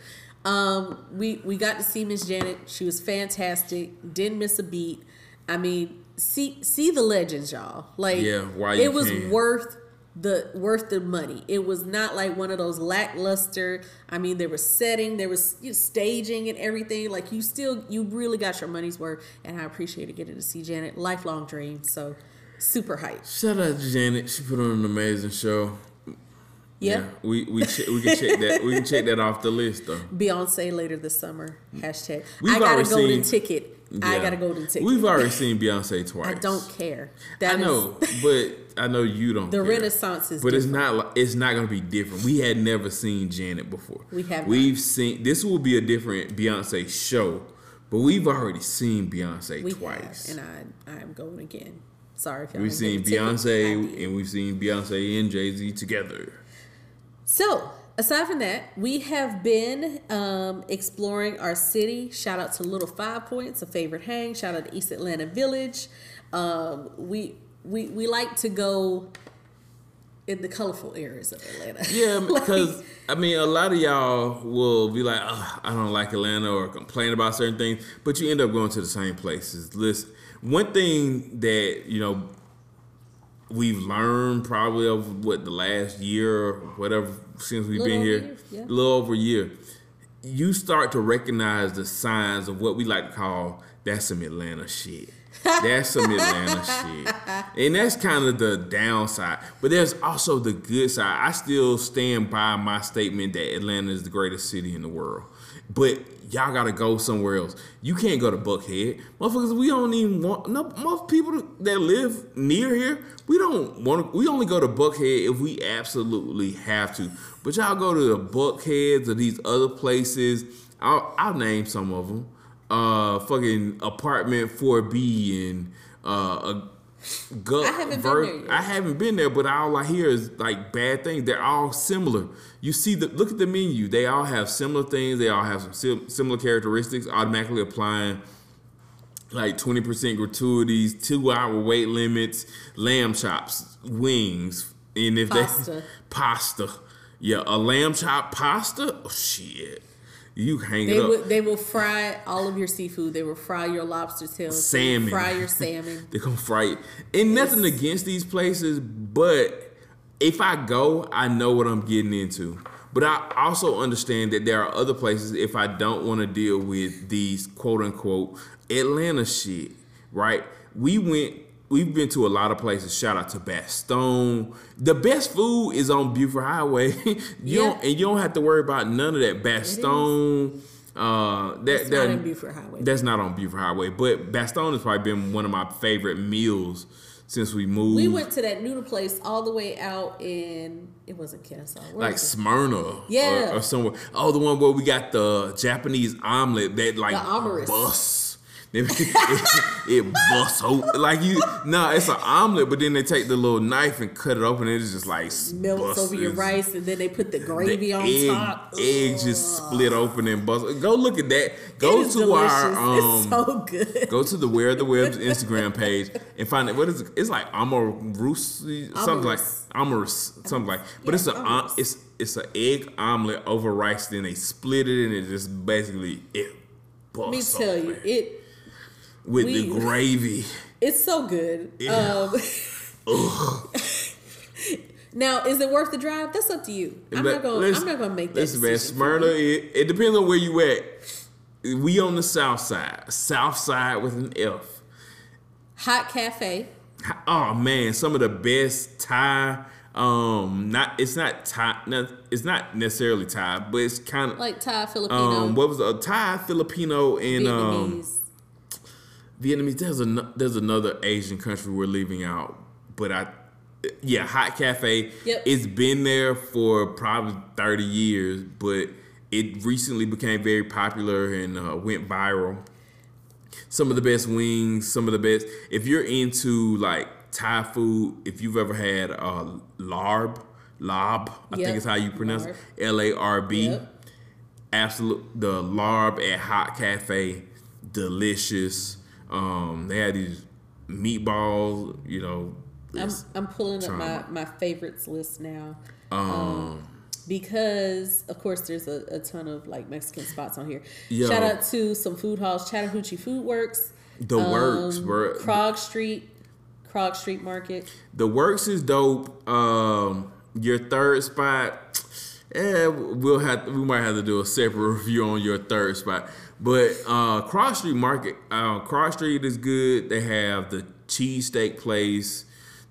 Um, we we got to see Miss Janet. She was fantastic. Didn't miss a beat. I mean, see see the legends, y'all. Like Yeah, you it was can. worth the worth the money. It was not like one of those lackluster. I mean, there was setting, there was you know, staging and everything. Like you still you really got your money's worth, and I appreciated getting to see Janet. Lifelong dream. So super hype. Shout out to Janet. She put on an amazing show. Yeah. we we che- we can check that. We can check that off the list though. Beyonce later this summer. Hashtag. We've I got a golden seen- ticket. I Yeah. got a golden ticket. We've already seen Beyonce twice. I don't care. That I is- know, but I know you don't. the care. Renaissance is But it's not. It's not going to be different. We had never seen Janet before. We have. We've seen. This will be a different Beyonce show, but we've already seen Beyonce we twice. have, and I I am going again. Sorry if y'all we've seen get a ticket. I Beyonce and we've seen Beyonce and Jay Z together. So, aside from that, we have been um, exploring our city. Shout out to Little Five Points, a favorite hang. Shout out to East Atlanta Village. Um, we we we like to go in the colorful areas of Atlanta. Yeah, Like, because I mean, a lot of y'all will be like, "Ugh, I don't like Atlanta or complain about certain things, but you end up going to the same places. Listen, one thing that you know we've learned probably over what the last year or whatever since we've Little been here, yeah. a little over a year, you start to recognize the signs of what we like to call that's some Atlanta shit. That's some Atlanta shit. And that's kind of the downside. But there's also the good side. I still stand by my statement that Atlanta is the greatest city in the world. But y'all gotta go somewhere else. You can't go to Buckhead. Motherfuckers, we don't even want no most people that live near here, we don't want we only go to Buckhead if we absolutely have to. But y'all go to the Buckheads or these other places. I'll, I'll name some of them uh fucking apartment 4B and uh a gut I haven't been there yet. I haven't been there, but all I hear is like bad things. They're all similar. You see the look at the menu. They all have similar things. They all have some sim- similar characteristics. Automatically applying like twenty percent gratuities, two hour wait limits, lamb chops, wings, and if Pasta. they pasta, yeah, a lamb chop pasta. Oh shit, you hang They it up. will, they will fry all of your seafood. They will fry your lobster tails. They Salmon. Fry your salmon. They're gonna fry it. And nothing against these places, but if I go, I know what I'm getting into. But I also understand that there are other places if I don't want to deal with these quote unquote Atlanta shit, right? We went we've been to a lot of places. Shout out to Bastogne. The best food is on Buford Highway. you Yeah. don't and you don't have to worry about none of that. Bastogne. Uh, that, It's that not in Buford Highway. That's not on Buford Highway, but Bastogne has probably been one of my favorite meals since we moved. We went to that noodle place all the way out in it wasn't Kennesaw. Where like was? Smyrna, Yeah. or, or somewhere. Oh, the one where we got the Japanese omelet that like The omelette. Busts. it, it busts open like you. No, it's an omelet, but then they take the little knife and cut it open. And it's just like melts busts. over your rice and then they put the gravy the on egg, top. egg just split open and bust. Go look at that. Go to delicious. our um. it's so good. Go to the Where the Webbs Instagram page and find it. What is it? It's like omurice, something like. Amarus, something like. But Yeah, it's a um, it's it's an egg omelet over rice. Then they split it and it just basically it. Let me busts tell you, it with we- the gravy. it's so good. Yeah. Um, now, is it worth the drive? That's up to you. I'm But not going. listen- I'm not to make that Listen, man, decision. Smyrna. It, it depends on where you at. We on the south side, south side with an F. Hot cafe. Oh man, some of the best Thai. Um, not it's not Thai. Not, it's not necessarily Thai, but it's kind of like Thai Filipino, um. What was a Thai, Filipino, and um Vietnamese. There's a there's another Asian country we're leaving out, but I. Yeah, Hot Cafe. Yep. It's been there for probably 30 years, but it recently became very popular and uh, went viral some of the best wings, some of the best. If you're into like Thai food, if you've ever had uh, larb, lob, I Yep. think is how you pronounce Larb. it, L A R B. Yep. Absolute, the larb at Hot Cafe, delicious. Um, they had these meatballs, you know. I'm, I'm pulling up my, my favorites list now um, because, of course, there's a, a ton of like Mexican spots on here. Yo. Shout out to some food halls: Chattahoochee Food Works, the works, um, bro. Krog Street, Krog Street Market. The works is dope. Um, your third spot, eh, we'll have we might have to do a separate review on your third spot. But uh, Krog Street Market, uh, Cross Street is good. They have the cheesesteak place,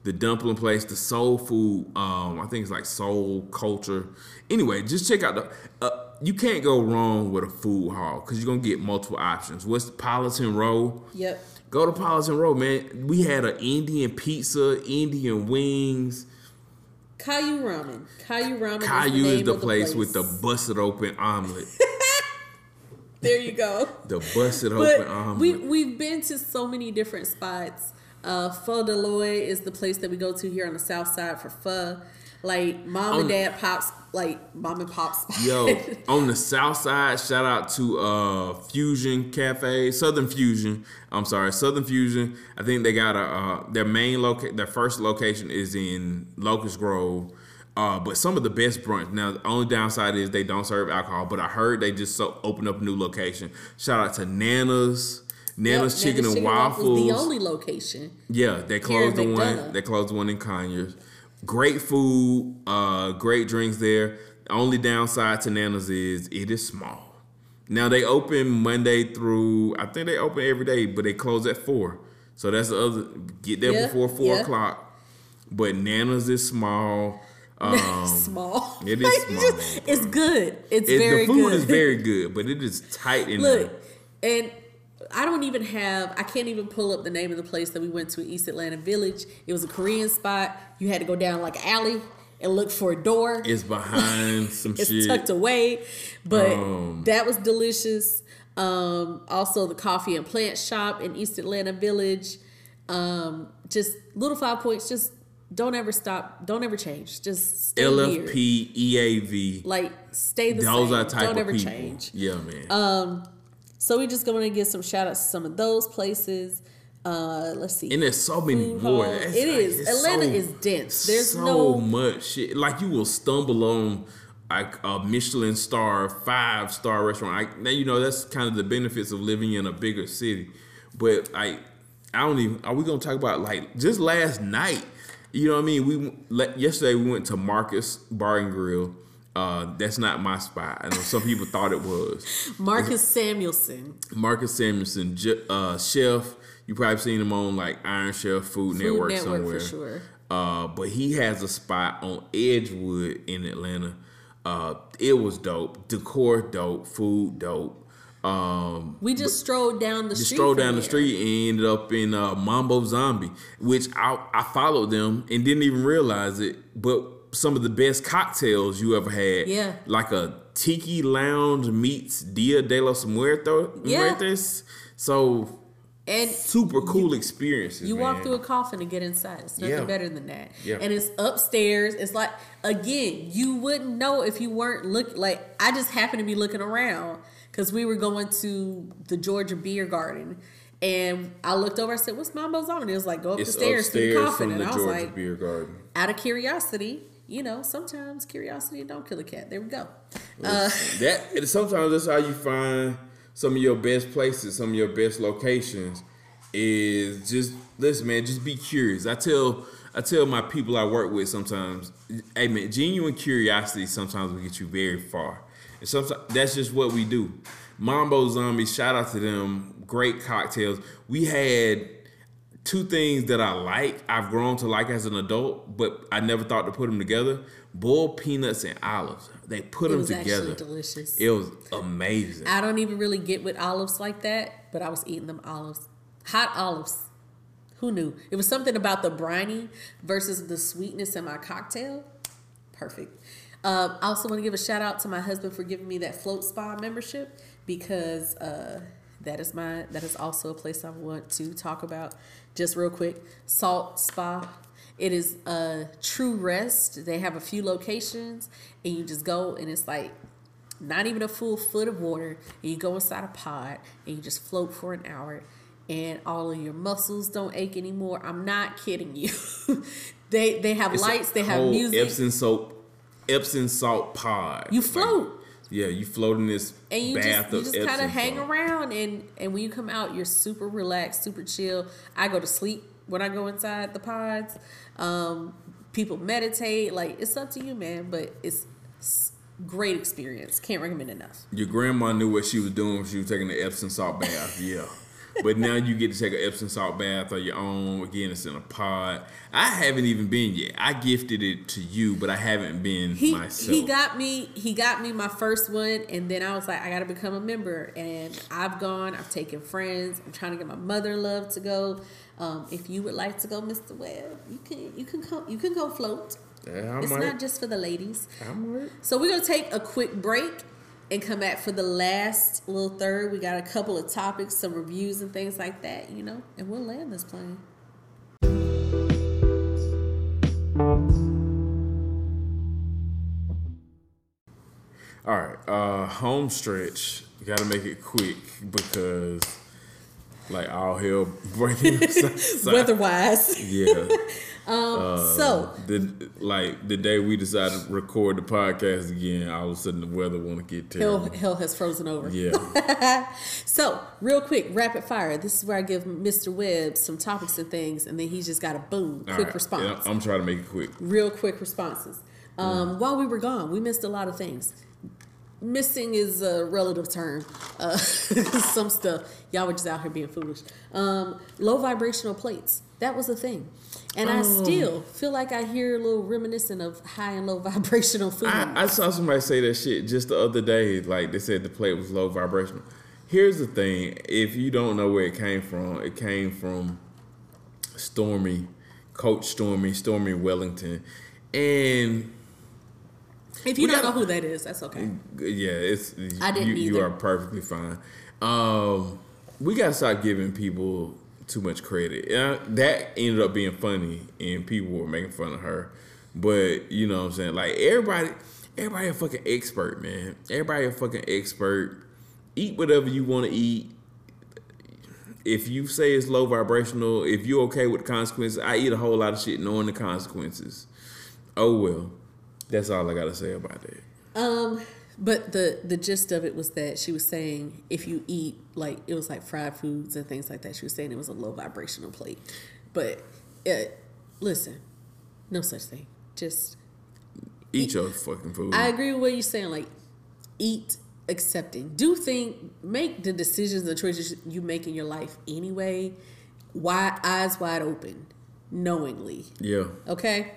the dumpling place, the soul food. Um, I think it's like soul culture. Anyway, just check out the. Uh, you can't go wrong with a food hall because you're gonna get multiple options. What's the Politan Row? Yep. Go to Politan Row, man. We had an Indian pizza, Indian wings. Caillou Ramen. Caillou Ramen. Caillou is is the, the name place with the busted open omelet. There you go. the busted open But omelet. we we've been to so many different spots. Uh, Pho Dai Loi is the place that we go to here on the south side for pho. Like mom and On- dad pops, like mom and pop spot. Yo, on the south side, shout out to uh Fusion Cafe, Southern Fusion. I'm sorry, Southern Fusion. I think they got a uh, their main location, their first location is in Locust Grove. Uh, but some of the best brunch. Now, the only downside is they don't serve alcohol. But I heard they just so opened up a new location. Shout out to Nana's, Nana's Yep, Chicken and Waffles, Waffles. the only location. Yeah, they closed the one. They closed the one in Conyers. Great food, uh, great drinks there. The only downside to Nana's is it is small. Now they open Monday through I think they open every day, but they close at four. So that's the other get there Yeah, before four yeah. o'clock. But Nana's is small. Um, small. it is small, just- it's good. It's it- very the food good. is very good, but it is tight in Look, there. and I don't even have. I can't even pull up the name of the place that we went to, East Atlanta Village. It was a Korean spot. You had to go down like an alley and look for a door. It's behind some It's shit. tucked away, but Um, that was delicious. Um, also, the coffee and plant shop in East Atlanta Village. Um, just little five points. Just don't ever stop. Don't ever change. Just stay. LFP EAV. Like stay the Those same. are type don't of ever people. change. Yeah, man. Um, So we're just going to give some shout outs to some of those places. Uh, let's see. And there's so many more. It like- is. Atlanta so- is dense. There's so no much shit. Like you will stumble on like a Michelin star, five star restaurant. Like now you know that's kind of the benefits of living in a bigger city. But like I don't even. Are we gonna talk about like just last night? You know what I mean? We le- yesterday we went to Marcus Bar and Grill, Uh, that's not my spot. I know some people thought it was. Marcus Samuelsson. Marcus Samuelsson, uh, chef. You probably seen him on like Iron Chef, Food, Food Network, Network somewhere. for sure. Uh, but he has a spot on Edgewood in Atlanta. Uh, it was dope. Decor dope. Food dope. Um, We just strolled down the just street. strolled down the street and ended up in uh, Mambo Zombie, which I, I followed them and didn't even realize it. But some of the best cocktails you ever had, Yeah. like a Tiki Lounge meets Dia de los Muertos. Yeah. Muertes. So And super cool experiences. You man. walk through a coffin and get inside. It's nothing Yeah. better than that. Yeah. And it's upstairs. It's like again, you wouldn't know if you weren't look like I just happened to be looking around because we were going to the Georgia Beer Garden. And I looked over. I said, "What's Mambo's on?" And it was like, "Go up It's the stairs to the coffin." from And the I was Georgia like, Beer Garden. out of curiosity, you know, sometimes curiosity don't kill a cat. There we go. Uh, that sometimes that's how you find some of your best places, some of your best locations. Is just listen, man. Just be curious. I tell I tell my people I work with sometimes, hey man, genuine curiosity sometimes will get you very far. And sometimes that's just what we do. Mambo Zombie, shout out to them. Great cocktails. We had two things that I like. I've grown to like as an adult, but I never thought to put them together. Boiled peanuts and olives. They put It them together. delicious. It was amazing. I don't even really get with olives like that, but I was eating them olives. Hot olives. Who knew? It was something about the briny versus the sweetness in my cocktail. Perfect. Um, I also want to give a shout out to my husband for giving me that float spa membership because uh, that is my that is also a place I want to talk about. Just real quick, Salt Spa. It is a true rest. They have a few locations, and you just go, and it's like not even a full foot of water, and you go inside a pod and you just float for an hour, and all of your muscles don't ache anymore. I'm not kidding you. they they have It's lights, they have music. Epsom salt, Epsom salt pod. You Like, float. yeah, you float in this and you bath just you just kind of hang salt. around and and when you come out you're super relaxed super chill i go to sleep when i go inside the pods um people meditate like it's up to you man but it's, it's great experience can't recommend enough Your grandma knew what she was doing when she was taking the Epsom salt bath. Yeah. But now you get to take an Epsom salt bath on your own. Again, it's in a pod. I haven't even been yet. I gifted it to you, but I haven't been he myself. he got me he got me my first one and then i was like i gotta become a member and i've gone i've taken friends i'm trying to get my mother in love to go um, if you would like to go mr webb you can you can come you can go float yeah, it's might. not just for the ladies. So we're gonna take a quick break and come back for the last little third. We got a couple of topics, some reviews and things like that, you know, and we'll land this plane. All right, uh, home stretch. Got to make it quick because, like, all hell breaking. Weather-wise, Yeah. Um, uh, so The like the day we decided to record the podcast again, all of a sudden the weather want to get hell, terrible. hell has frozen over. Yeah. So real quick, rapid fire. This is where I give Mr. Webb some topics and things, and then he's just got a boom, All quick right. response. Yeah, I'm trying to make it quick. real quick responses. Um, mm. While we were gone, we missed a lot of things. Missing is a relative term. Uh, some stuff y'all were just out here being foolish. Um, low vibrational plates. That was a thing, and I still feel like I hear a little reminiscent of high and low vibrational food. I, I saw somebody say that shit just the other day. Like they said the plate was low vibrational. Here's the thing: if you don't know where it came from, it came from Stormy, Coach Stormy, Stormy Wellington, and if you we don't got- know who that is, that's okay. yeah, it's I didn't you, you are perfectly fine. Um, we gotta stop giving people too much credit. Yeah, that ended up being funny, and people were making fun of her. But you know what I'm saying? Like everybody, everybody a fucking expert, man. Everybody a fucking expert. Eat whatever you want to eat. If you say it's low vibrational, if you're okay with the consequences, I eat a whole lot of shit knowing the consequences. Oh well. That's all I gotta say about that. Um, but the the gist of it was that she was saying if you eat like it was like fried foods and things like that, she was saying it was a low vibrational plate. But uh, listen, no such thing. Just Eat your fucking food. I agree with what you're saying. Like, eat accepting. Do think, make the decisions and choices you make in your life anyway. Wide eyes wide open, knowingly. yeah, Okay,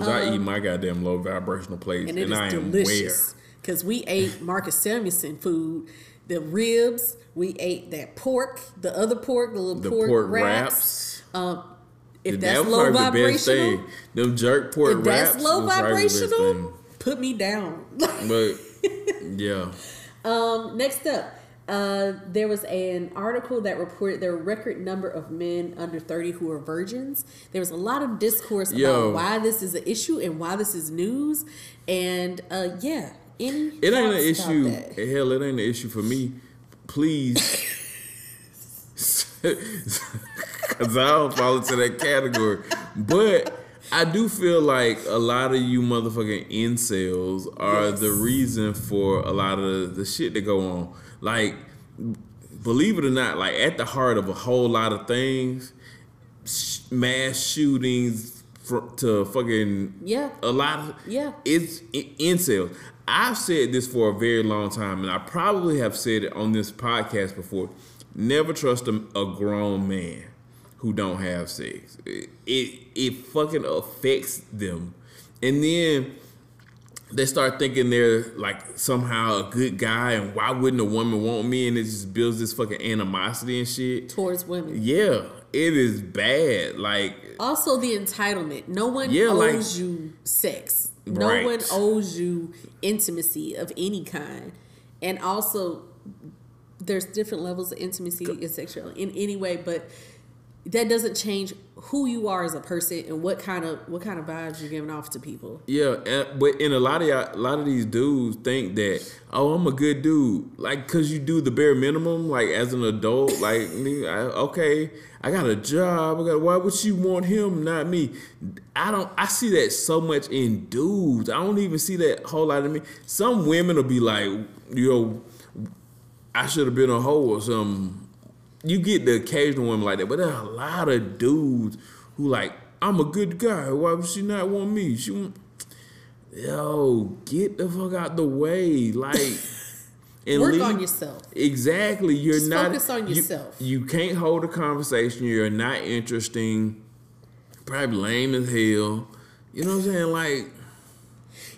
because I eat my goddamn low vibrational plates, Um, and and, I am delicious because we ate Marcus Samuelsson food, the ribs. We ate that pork, the other pork, the little the pork, pork wraps. wraps. Um, if that that's was low the vibrational, thing. Them jerk pork if wraps. that's low was probably the best vibrational, put me down. But yeah, Um, next up, uh, there was an article that reported there were a record number of men under 30 who are virgins. There was a lot of discourse Yo. about why this is an issue and why this is news. And uh, yeah, any it ain't an issue. Hell, it ain't an issue for me. Please. Cause I don't fall into that category. But I do feel like a lot of you motherfucking incels are Yes. the reason for a lot of the shit that go on. Like, believe it or not, like at the heart of a whole lot of things, sh- mass shootings fr- to fucking Yeah. a lot of Yeah. it's i- incels. I've said this for a very long time, and I probably have said it on this podcast before. Never trust a, a grown man who don't have sex. It, it it fucking affects them, and then they start thinking they're like somehow a good guy, and why wouldn't a woman want me? And it just builds this fucking animosity and shit. Towards women. Yeah, it is bad. Like Also, the entitlement. No one Yeah, like- owes you sex. No Right. one owes you intimacy of any kind. And also, there's different levels of intimacy and sexuality in any way, but that doesn't change who you are as a person and what kind of what kind of vibes you're giving off to people. Yeah, and, but in a lot of y'all, a lot of these dudes think that oh I'm a good dude. Like cause you do the bare minimum like as an adult like I, okay I got a job I got why would she want him not me? I don't I see that so much in dudes. I don't even see that whole lot of me. Some women will be like you know I should have been a hoe or something you get the occasional woman like that, but there are a lot of dudes who like, I'm a good guy. Why would she not want me? She want, yo, get the fuck out the way, like, and Work leave- on yourself. Exactly, you're Just not. focus on yourself. You, can't hold a conversation. You're not interesting. Probably lame as hell. You know what I'm saying? Like,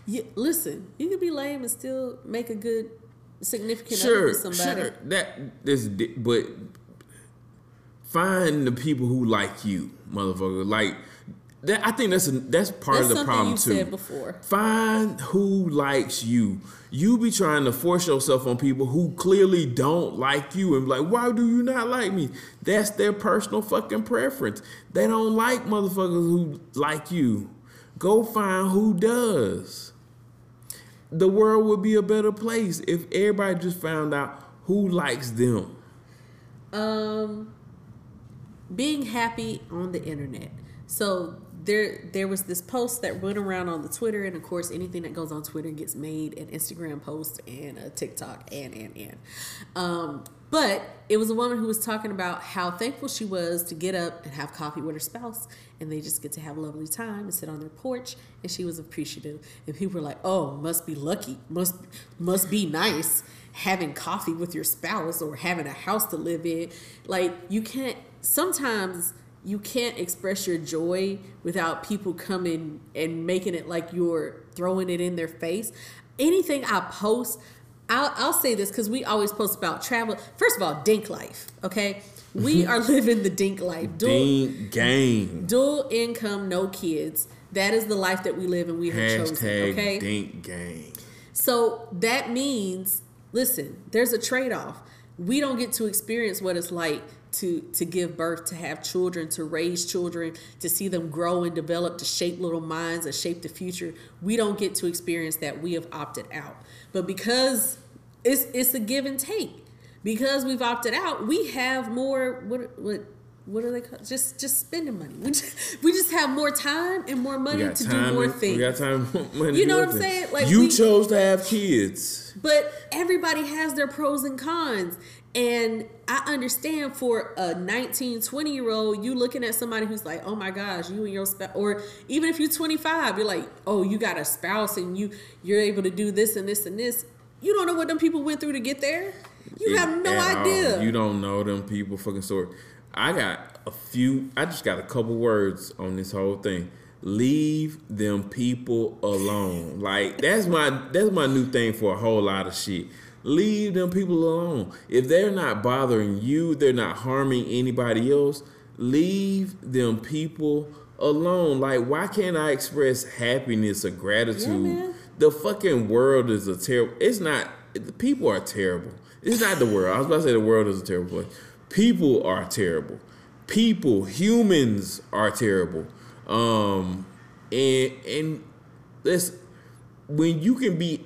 You, listen, you can be lame and still make a good significant sure, other with somebody. sure. That this, but find the people who like you, motherfucker. Like that. I think that's a, that's part That's of the problem you too. said before. Find who likes you. You be trying to force yourself on people who clearly don't like you and be like, why do you not like me? That's their personal fucking preference. They don't like motherfuckers who like you. Go find who does. The world would be a better place if everybody just found out who likes them. Um, being happy on the internet. So there, there was this post that went around on the Twitter, and of course, anything that goes on Twitter gets made an Instagram post and a TikTok and and and. Um, but it was a woman who was talking about how thankful she was to get up and have coffee with her spouse, and they just get to have a lovely time and sit on their porch. And she was appreciative, and people were like, "Oh, must be lucky, must must be nice." having coffee with your spouse or having a house to live in. Like you can't sometimes you can't express your joy without people coming and making it like you're throwing it in their face. Anything I post, I'll, I'll say this because we always post about travel. First of all, dink life, okay? We are living the dink life. Dual, Ding gang. dual income, no kids. That is the life that we live and we have chosen, okay? dink gang. So that means, listen, there's a trade off. We don't get to experience what it's like to to give birth, to have children, to raise children, to see them grow and develop, to shape little minds, and shape the future. We don't get to experience that. We have opted out. But because it's it's a give and take. Because we've opted out, we have more what what what are they called? Just just spending money. We just, we just have more time and more money to do more and- things. We got time. money You know what I'm saying? Like, you we- chose to have kids. But everybody has their pros and cons. And I understand for a 19, 20 year old, you looking at somebody who's like, oh my gosh, you and your spouse, or even if you're 25, you're like, oh, you got a spouse and you you're able to do this and this and this. You don't know what them people went through to get there. You It- have no at all. idea. You don't know them people fucking story. I got a few. I just got a couple words on this whole thing. Leave them people alone. Like that's my that's my new thing for a whole lot of shit. Leave them people alone. If they're not bothering you, they're not harming anybody else. Leave them people alone. Like why can't I express happiness or gratitude? man. the fucking world is a terrible. It's not. The people are terrible. It's not the world. I was about to say the world is a terrible place. People are terrible. People, humans are terrible. Um, and and this when you can be,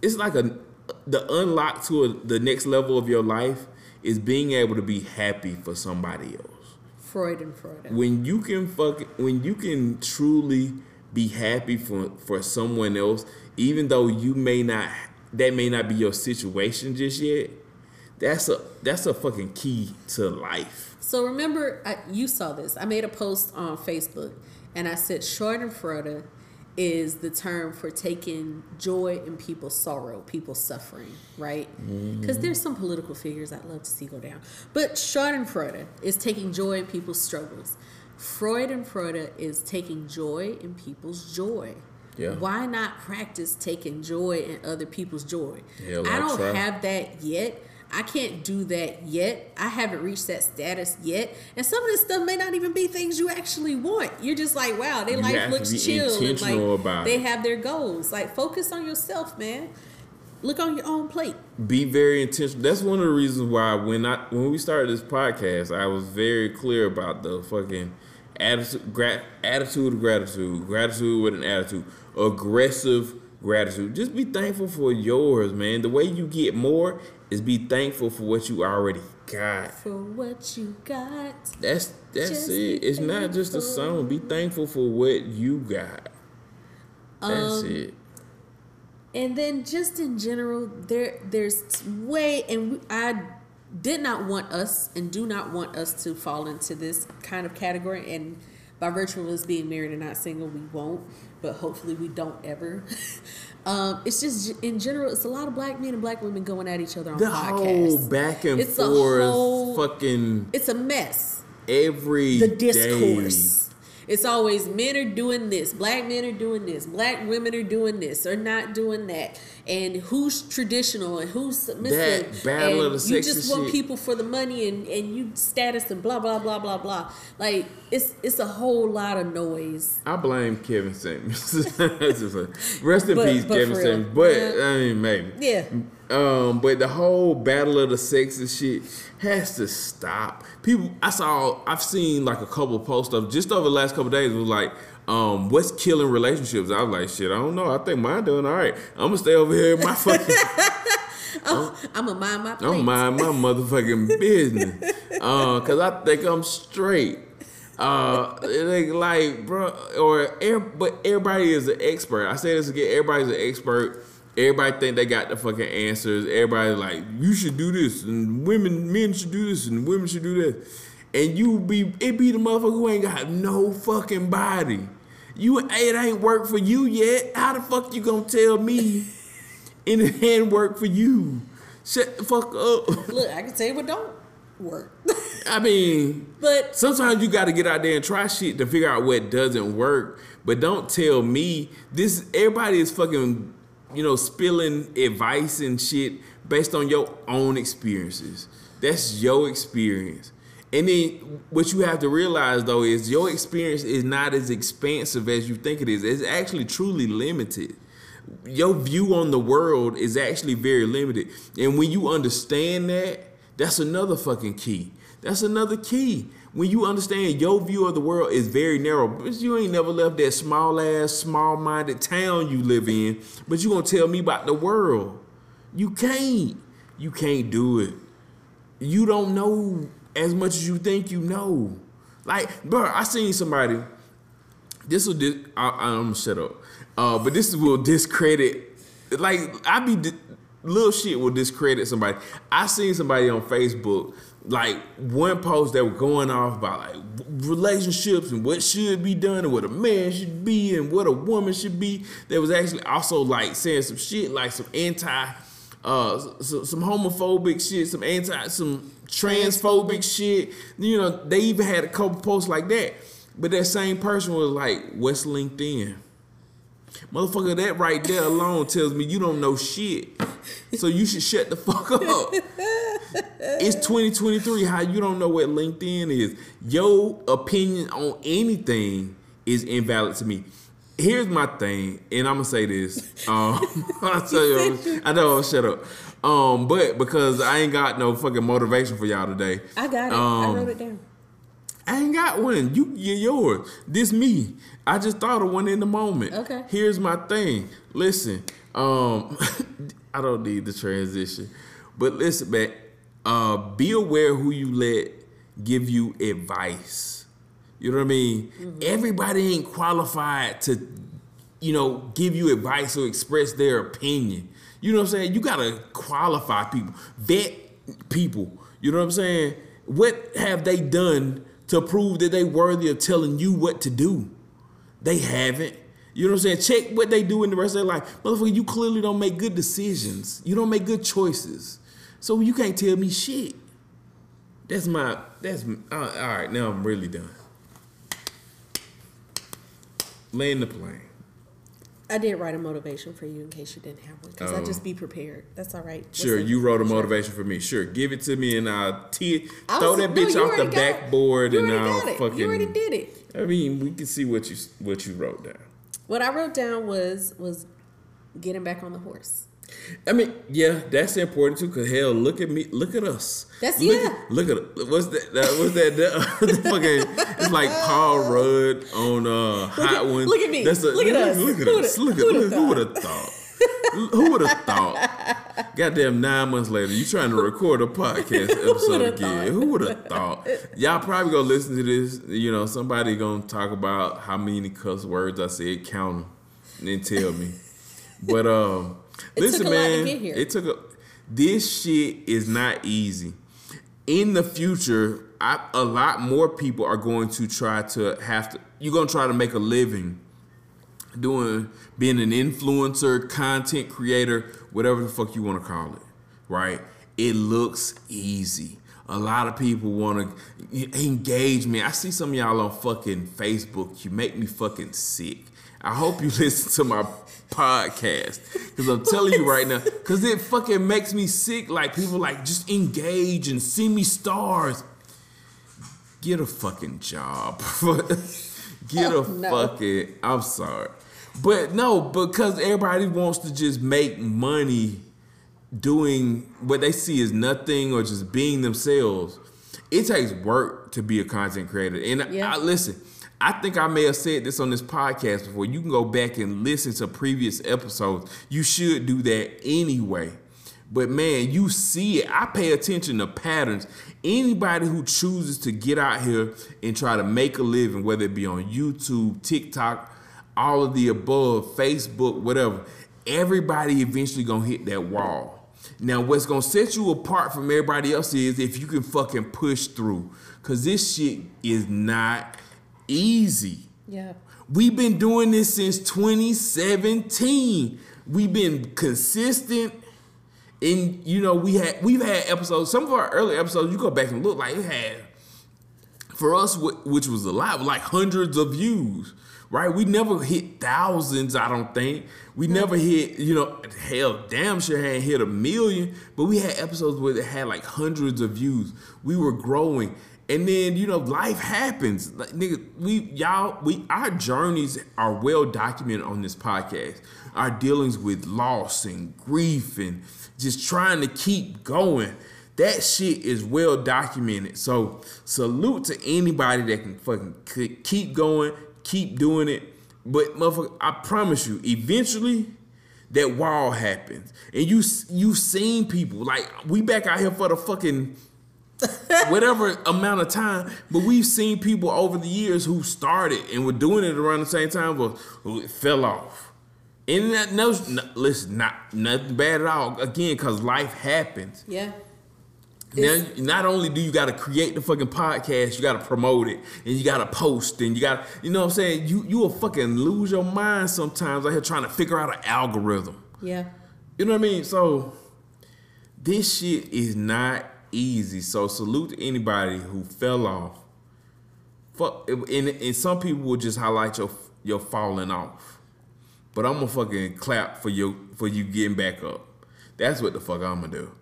it's like a the unlock to a, the next level of your life is being able to be happy for somebody else Freudenfreude. when you can fuck when you can truly be happy for for someone else even though you may not that may not be your situation just yet that's a that's a fucking key to life So remember, I, you saw this. I made a post on Facebook, and I said Schadenfreude is the term for taking joy in people's sorrow, people's suffering, right? Because there's some political figures I'd love to see go down, but Schadenfreude is taking joy in people's struggles. Freudenfreude is taking joy in people's joy. Yeah. Why not practice taking joy in other people's joy? I I don't try. have that yet. I can't do that yet. I haven't reached that status yet. And some of this stuff may not even be things you actually want. You're just like, wow, their You life looks chill. And like they it. have their goals. Like focus on yourself, man. Look on your own plate. be very intentional that's one of the reasons why when i when we started this podcast i was very clear about the fucking attitude gra- attitude of gratitude gratitude with an attitude aggressive gratitude just be thankful for yours man the way you get more is be thankful for what you already got For what you got. that's that's Just it it's not just a song be thankful for what you got that's Um, it And then just in general, there there's way and I did not want us and do not want us to fall into this kind of category. And by virtue of us being married and not single, we won't. But hopefully, we don't ever. um, it's just in general, it's a lot of black men and black women going at each other on the podcasts. whole back and It's a whole- fucking it's a mess. every the day. It's always men are doing this, black men are doing this, black women are doing this, or not doing that, and who's traditional and who's submissive. That battle and of the You just want shit. people for the money and and you status and blah blah blah blah blah. Like it's it's a whole lot of noise. I blame Kevin Samuels. That's just like- Rest in But- peace, but Kevin. Samuels. But Yeah. I mean, maybe. Yeah. Um, but the whole battle of the sexes shit has to stop. People, I saw, I've seen like a couple posts of just over the last couple days was like, um, what's killing relationships? I was like, shit, I don't know. I think mine doing all right. I'm gonna stay over here in my fucking Oh, I'm gonna mind my I'm mind my motherfucking business. Uh, cause I think I'm straight. Uh, like, like, bro, or but everybody is an expert. I say this again. Everybody's an expert. Everybody think they got the fucking answers. Everybody like, you should do this, and women, men should do this, and women should do that. And you be, it be the motherfucker who ain't got no fucking body. You, it ain't work for you yet. How the fuck you gonna tell me? and it hadn't for you. Shut the fuck up. Look, I can tell you what don't work, I mean, but sometimes you got to get out there and try shit to figure out what doesn't work. But don't tell me this. Everybody is fucking, you know, spilling advice and shit based on your own experiences. That's your experience. And then what you have to realize though is your experience is not as expansive as you think it is. It's actually truly limited your view on the world is actually very limited. And when you understand that, that's another fucking key. That's another key. When you understand your view of the world is very narrow, but you ain't never left that small ass, small minded town you live in, but you gonna tell me about the world. You can't. You can't do it. You don't know as much as you think you know. Like, bro, I seen somebody this will dis- I, I'm gonna shut up. Uh, but this will discredit. Like I be di- little shit will discredit somebody. I seen somebody on Facebook like one post that was going off about like relationships and what should be done and what a man should be and what a woman should be. That was actually also like saying some shit like some anti, uh, some, some homophobic shit, some anti, some transphobic shit. You know, they even had a couple posts like that. But that same person was like, "What's LinkedIn?" Motherfucker, that right there alone tells me you don't know shit. So you should shut the fuck up. it's 2023. How you don't know what LinkedIn is? Your opinion on anything is invalid to me. Here's my thing, and I'm gonna say this. Um, I tell you, I know. Shut up. Um, but because I ain't got no fucking motivation for y'all today. I got it. Um, I wrote it down. I ain't got one. You you're yours. This me. I just thought of one in the moment. Okay. Here's my thing. Listen, um, I don't need the transition, but listen, man. Uh, be aware who you let give you advice. You know what I mean? Mm-hmm. Everybody ain't qualified to, you know, give you advice or express their opinion. You know what I'm saying? You gotta qualify people, vet people. You know what I'm saying? What have they done to prove that they worthy of telling you what to do. They haven't. You know what I'm saying? Check what they do in the rest of their life. Motherfucker, you clearly don't make good decisions. You don't make good choices. So you can't tell me shit. That's my, that's, uh, all right, now I'm really done. Laying the plane. I did write a motivation for you in case you didn't have one, because I just oh. be prepared. That's all right. What's sure, you wrote a motivation sure. for me. Sure, give it to me and I'll t- throw that bitch no, off the backboard and I'll fucking. You already did it. I mean, we can see what you what you wrote down. What I wrote down was was getting back on the horse. I mean, yeah, that's important too. Cause hell, look at me, look at us. That's look yeah. Look at what's that? that what's that? the fucking, it's like Paul Rudd on uh, Hot Ones. Look at me. That's a, look, look at us. Look at us. Look at us. Who would have thought? Who would have thought? Goddamn, nine months later, you trying to record a podcast episode again? Who would have thought? Y'all probably gonna listen to this. You know, somebody gonna talk about how many cuss words I said, count them, and then tell me. But um. It Listen, man, it took a. This shit is not easy. In the future, I, a lot more people are going to try to have to. You're gonna try to make a living doing being an influencer, content creator, whatever the fuck you want to call it, right? It looks easy. A lot of people want to engage me. I see some of y'all on fucking Facebook. You make me fucking sick. I hope you listen to my podcast because I'm telling you right now, because it fucking makes me sick. Like people like just engage and see me stars. Get a fucking job. Get a no. fucking. I'm sorry, but no, because everybody wants to just make money doing what they see as nothing or just being themselves. It takes work to be a content creator, and yeah. I, listen I think I may have said this on this podcast before. You can go back and listen to previous episodes. You should do that anyway. But man, you see it. I pay attention to patterns. Anybody who chooses to get out here and try to make a living, whether it be on YouTube, TikTok, all of the above, Facebook, whatever, everybody eventually gonna hit that wall. Now, what's gonna set you apart from everybody else is if you can fucking push through. Cause this shit is not easy. Yeah. We've been doing this since 2017. We've been consistent. And you know, we had we've had episodes. Some of our early episodes, you go back and look like it had for us, which was a lot, like hundreds of views. Right? We never hit thousands. I don't think we never hit. You know, hell, damn sure hadn't hit a million. But we had episodes where it had like hundreds of views. We were growing, and then you know life happens. Like nigga, we y'all we our journeys are well documented on this podcast. Our dealings with loss and grief and just trying to keep going. That shit is well documented. So salute to anybody that can fucking keep going, keep doing it. But motherfucker, I promise you, eventually that wall happens, and you you've seen people like we back out here for the fucking whatever amount of time. But we've seen people over the years who started and were doing it around the same time, but fell off. And that no, no listen, not nothing bad at all. Again, because life happens. Yeah. Now, It's- not only do you got to create the fucking podcast, you got to promote it, and you got to post, and you got, you know, what I'm saying, you you will fucking lose your mind sometimes out here trying to figure out an algorithm. Yeah. You know what I mean? So this shit is not easy. So salute to anybody who fell off. Fuck, and, and some people will just highlight your your falling off, but I'm gonna fucking clap for you for you getting back up. That's what the fuck I'm gonna do.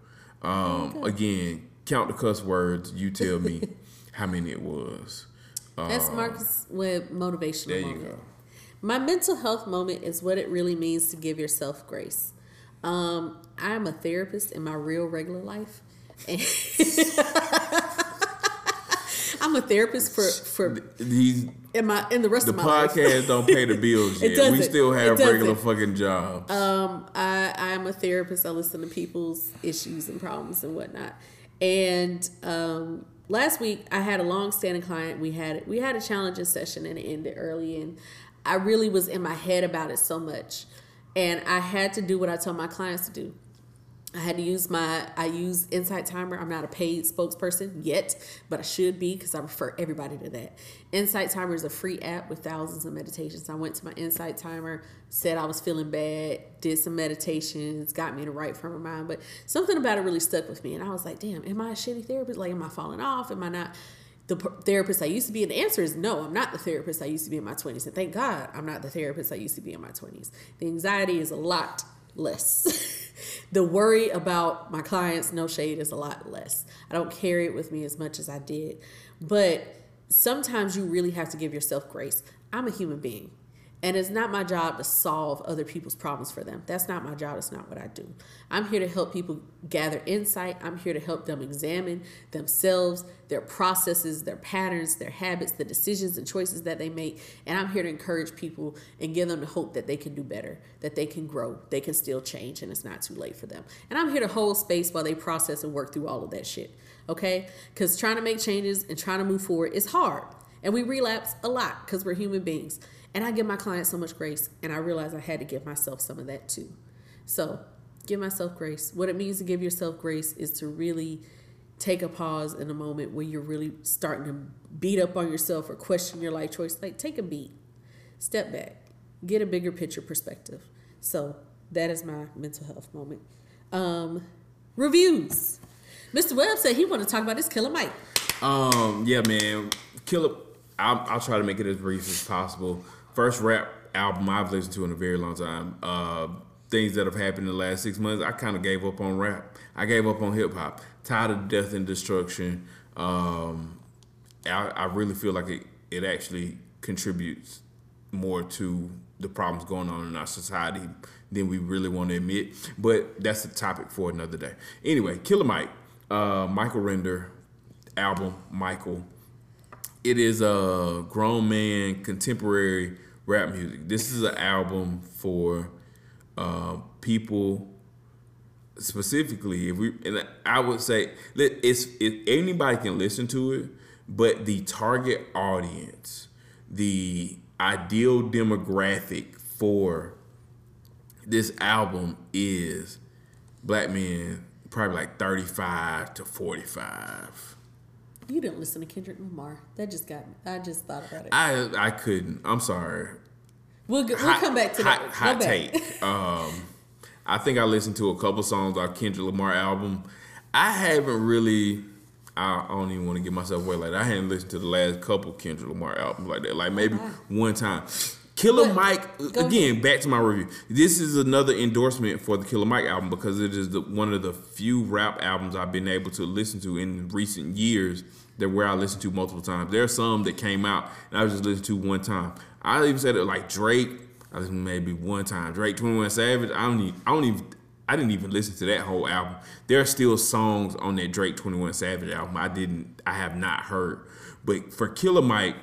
Um, again, count the cuss words. You tell me how many it was. That's Marcus with motivational There you moment. go. My mental health moment is what it really means to give yourself grace. Um, I'm a therapist in my real regular life. I'm a therapist for for These in my in the rest the of my life. podcast don't pay the bills yet. We still have regular fucking jobs. Um, I I'm a therapist. I listen to people's issues and problems and whatnot. And um, last week I had a long standing client. We had we had a challenging session and it ended early. And I really was in my head about it so much, and I had to do what I tell my clients to do. I had to use my I use Insight Timer. I'm not a paid spokesperson yet, but I should be because I refer everybody to that. Insight Timer is a free app with thousands of meditations. I went to my Insight Timer, said I was feeling bad, did some meditations, got me in the right frame of mind. But something about it really stuck with me, and I was like, "Damn, am I a shitty therapist? Like, am I falling off? Am I not?" The therapist I used to be, and the answer is no, I'm not the therapist I used to be in my 20s. And thank God I'm not the therapist I used to be in my 20s. The anxiety is a lot less. the worry about my clients, no shade, is a lot less. I don't carry it with me as much as I did. But sometimes you really have to give yourself grace. I'm a human being. And it's not my job to solve other people's problems for them. That's not my job. It's not what I do. I'm here to help people gather insight. I'm here to help them examine themselves, their processes, their patterns, their habits, the decisions and choices that they make. And I'm here to encourage people and give them the hope that they can do better, that they can grow, they can still change, and it's not too late for them. And I'm here to hold space while they process and work through all of that shit. Okay? Because trying to make changes and trying to move forward is hard. And we relapse a lot because we're human beings. And I give my clients so much grace, and I realized I had to give myself some of that too. So, give myself grace. What it means to give yourself grace is to really take a pause in a moment where you're really starting to beat up on yourself or question your life choice. Like, take a beat, step back, get a bigger picture perspective. So, that is my mental health moment. Um, reviews. Mr. Webb said he wanted to talk about this Killer Mike. Um, yeah, man. Killer. I'll, I'll try to make it as brief as possible. First rap album I've listened to in a very long time. Uh, things that have happened in the last six months, I kind of gave up on rap. I gave up on hip hop. Tired of death and destruction. Um, I, I really feel like it, it actually contributes more to the problems going on in our society than we really want to admit. But that's a topic for another day. Anyway, Killer Mike, uh, Michael Render album, Michael. It is a grown man contemporary rap music. This is an album for uh, people specifically. If we and I would say it's it, anybody can listen to it, but the target audience, the ideal demographic for this album is black men, probably like thirty five to forty five. You didn't listen to Kendrick Lamar. That just got me. I just thought about it. I I couldn't. I'm sorry. We'll, we'll Hot- come back to hot, that. Go Hot back. take. Um, I think I listened to a couple songs off Kendrick Lamar album. I haven't really. I don't even want to get myself away like that. I hadn't listened to the last couple Kendrick Lamar albums like that. Like maybe wow. one time. Killer But- Mike go uh, again. Back to my review. This is another endorsement for the Killer Mike album because it is the, one of the few rap albums I've been able to listen to in recent years that where I listened to multiple times. There are some that came out and I was just listening to one time. I even said it like Drake. I listened maybe one time. Drake, Twenty One Savage. I don't even. I don't even. I didn't even listen to that whole album. There are still songs on that Drake Twenty One Savage album I didn't. I have not heard. But for Killer Mike,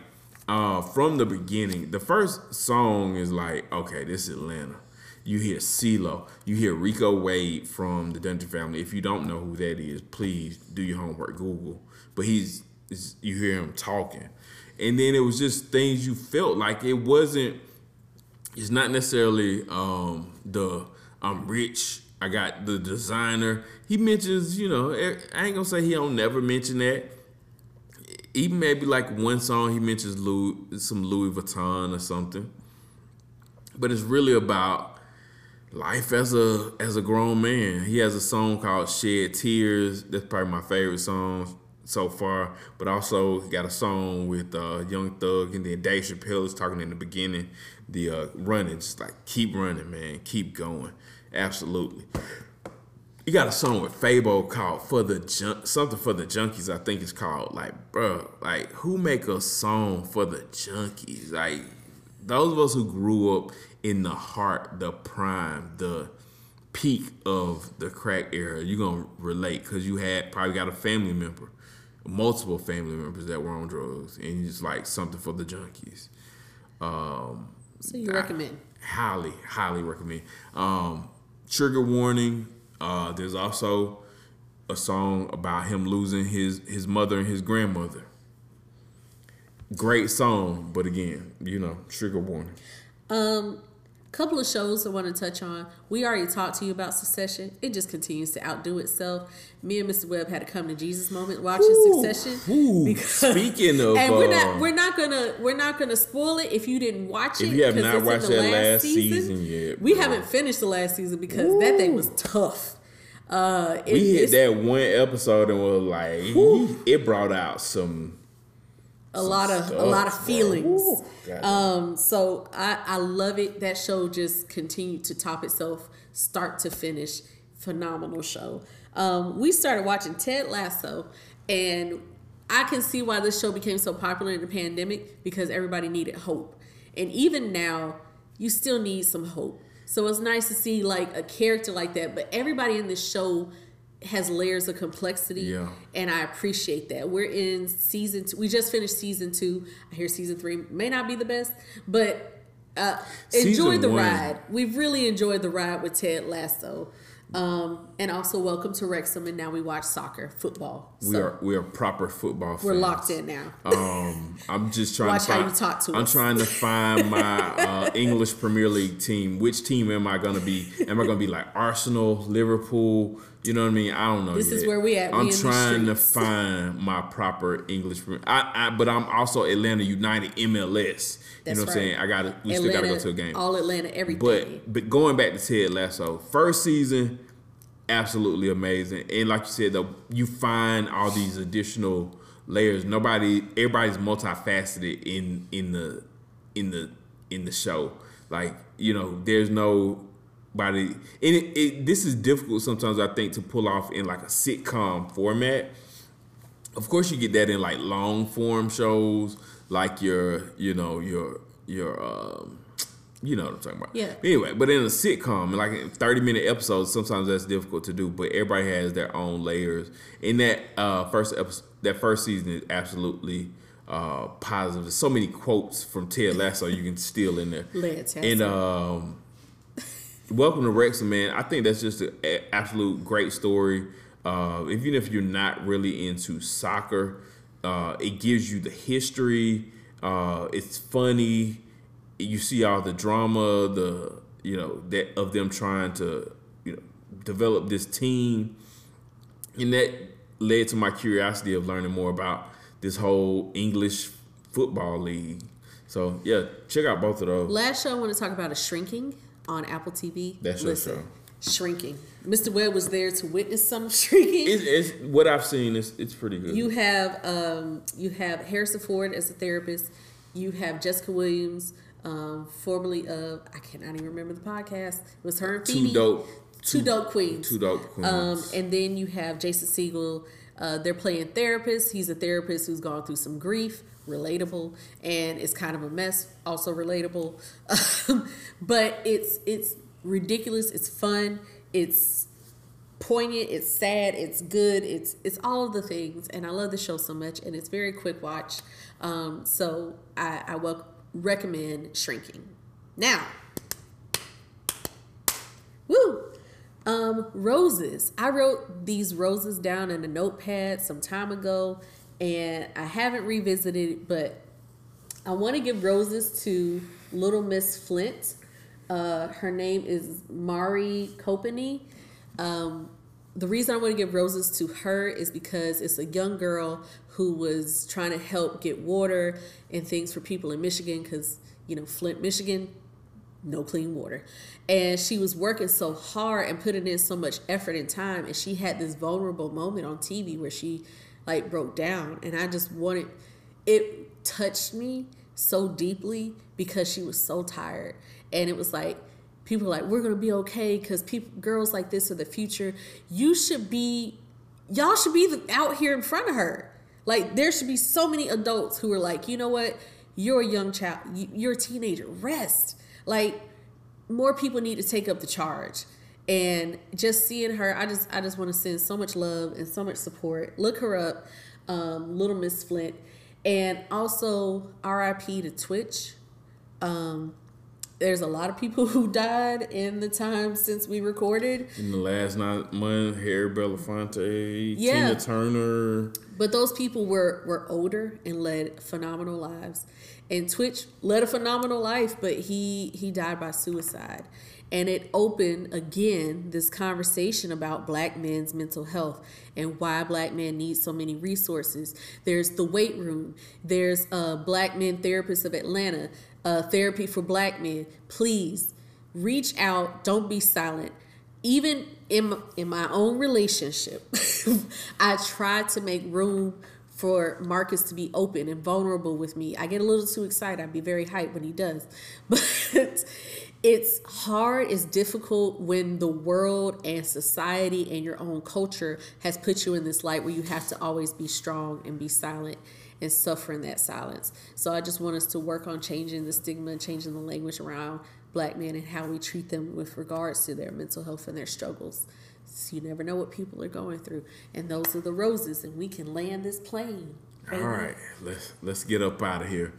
uh, from the beginning, the first song is like, okay, this is Atlanta. You hear CeeLo, you hear Rico Wade from the Dungeon Family. If you don't know who that is, please do your homework, Google. But he's, you hear him talking, and then it was just things you felt like it wasn't. it's not necessarily um, the I'm rich. I got the designer. He mentions, you know, I ain't gonna say he don't never mention that. Even maybe like one song he mentions Louis, some Louis Vuitton or something. But it's really about life as a as a grown man. He has a song called Shed Tears. That's probably my favorite song so far. But also got a song with uh, Young Thug and then Dave Chappelle is talking in the beginning. The uh, running, just like keep running, man, keep going. Absolutely. You got a song with Fabo called "For the Junk," something for the junkies. I think it's called. Like, bro, like who make a song for the junkies? Like those of us who grew up in the heart, the prime, the peak of the crack era, you're gonna relate because you had probably got a family member, multiple family members that were on drugs, and it's like something for the junkies. Um, so you recommend? I highly, highly recommend. Um, Trigger warning. Uh, there's also a song about him losing his his mother and his grandmother. Great song, but again, you know, trigger warning. Um, couple of shows I want to touch on. We already talked to you about Succession. It just continues to outdo itself. Me and Mr. Webb had a come to Jesus moment watching ooh, Succession. Ooh, because, speaking of, and we're not we're not gonna we're not gonna spoil it if you didn't watch it. If you have not watched that last, last season, season, yet, we haven't finished the last season because ooh. that thing was tough. Uh, it, we hit that one episode and was like, ooh. it brought out some a lot of stuff, a lot of feelings. um, so I, I love it. That show just continued to top itself, start to finish. Phenomenal show. Um, we started watching Ted Lasso, and I can see why this show became so popular in the pandemic because everybody needed hope, and even now, you still need some hope. So it's nice to see like a character like that, but everybody in this show has layers of complexity yeah. and I appreciate that. We're in season two. We just finished season two. I hear season three may not be the best, but uh, enjoy the one. ride. We've really enjoyed the ride with Ted Lasso. Um, and also welcome to Wrexham, and now we watch soccer, football. So we are we are proper football. We're locked in now. um, I'm just trying watch to find, how you talk to I'm us. trying to find my uh, English Premier League team. Which team am I going to be? Am I going to be like Arsenal, Liverpool? You know what I mean? I don't know. This yet. is where we at. I'm we trying to find my proper English. I, I, but I'm also Atlanta United MLS. That's you know what I'm saying? I got to. We Atlanta, still got to go to a game. All Atlanta, everything. But but going back to Ted Lasso, first season absolutely amazing. And like you said, though, you find all these additional layers. Nobody, everybody's multifaceted in in the in the in the show. Like you know, there's no body. And it, it, this is difficult sometimes. I think to pull off in like a sitcom format. Of course, you get that in like long form shows, like your you know your your. Um, you know what I'm talking about. Yeah. Anyway, but in a sitcom, like in 30 minute episodes, sometimes that's difficult to do. But everybody has their own layers. In that uh, first episode, that first season is absolutely uh, positive. There's so many quotes from Ted Lasso you can steal in there. Let's and um, welcome to Wrexham, man. I think that's just an absolute great story. Uh, even if you're not really into soccer, uh, it gives you the history. Uh, it's funny you see all the drama, the you know that of them trying to you know develop this team, and that led to my curiosity of learning more about this whole English football league. So yeah, check out both of those. Last show I want to talk about is Shrinking on Apple TV. That's your show. Shrinking. Mr. Webb was there to witness some shrinking. It's, it's what I've seen. It's it's pretty good. You have um, you have Harrison Ford as a therapist. You have Jessica Williams um, formerly of I cannot even remember the podcast. It was her and Phoebe. Two dope. Two, two dope queens. Two dope queens. Um, and then you have Jason Segel. Uh, they're playing therapist. He's a therapist who's gone through some grief, relatable, and it's kind of a mess, also relatable. but it's it's ridiculous. It's fun. It's poignant. It's sad. It's good. It's it's all of the things, and I love the show so much. And it's very quick watch. Um, so I, I welcome recommend shrinking. Now, woo, um, roses. I wrote these roses down in a notepad some time ago, and I haven't revisited it, but I want to give roses to Little Miss Flint Uh, her name is Mari Copeny. Um, the reason I want to give roses to her is because it's a young girl who was trying to help get water and things for people in Michigan because, you know, Flint, Michigan, no clean water. And she was working so hard and putting in so much effort and time. And she had this vulnerable moment on TV where she like broke down. And I just wanted, it touched me so deeply because she was so tired. And it was like, people like, we're gonna be okay because people, girls like this are the future. You should be, y'all should be out here in front of her. Like there should be so many adults who are like, you know what, you're a young child, you're a teenager, rest. Like more people need to take up the charge. And just seeing her, I just I just want to send so much love and so much support. Look her up, um, Little Miss Flint, and also R.I.P. to Twitch. Um, there's a lot of people who died in the time since we recorded. In the last nine months, Harry Belafonte, yeah. Tina Turner. But those people were were older and led phenomenal lives. And Twitch led a phenomenal life, but he he died by suicide. And it opened again this conversation about black men's mental health and why black men need so many resources. There's the weight room. There's a Black Men Therapists of Atlanta uh, therapy for black men, please reach out. Don't be silent. Even in, in my own relationship, I try to make room for Marcus to be open and vulnerable with me. I get a little too excited. I'd be very hyped when he does. But it's hard, it's difficult when the world and society and your own culture has put you in this light where you have to always be strong and be silent and suffer in that silence. So I just want us to work on changing the stigma, changing the language around black men and how we treat them with regards to their mental health and their struggles. So you never know what people are going through. And those are the roses, and we can land this plane. All right, let's let's get up out of here.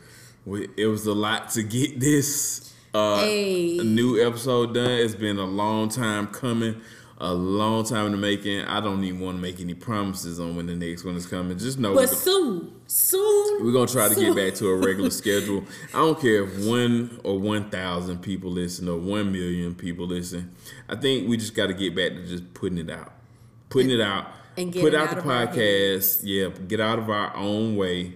We, it was a lot to get this uh, hey. new episode done. It's been a long time coming a long time in the making. I don't even want to make any promises on when the next one is coming. Just know, but soon, soon, we're gonna try to get back to a regular schedule. I don't care if one or one thousand people listen or one million people listen. I think we just got to get back to just putting it out, putting it out, and put out, out the podcast. Yeah, get out of our own way.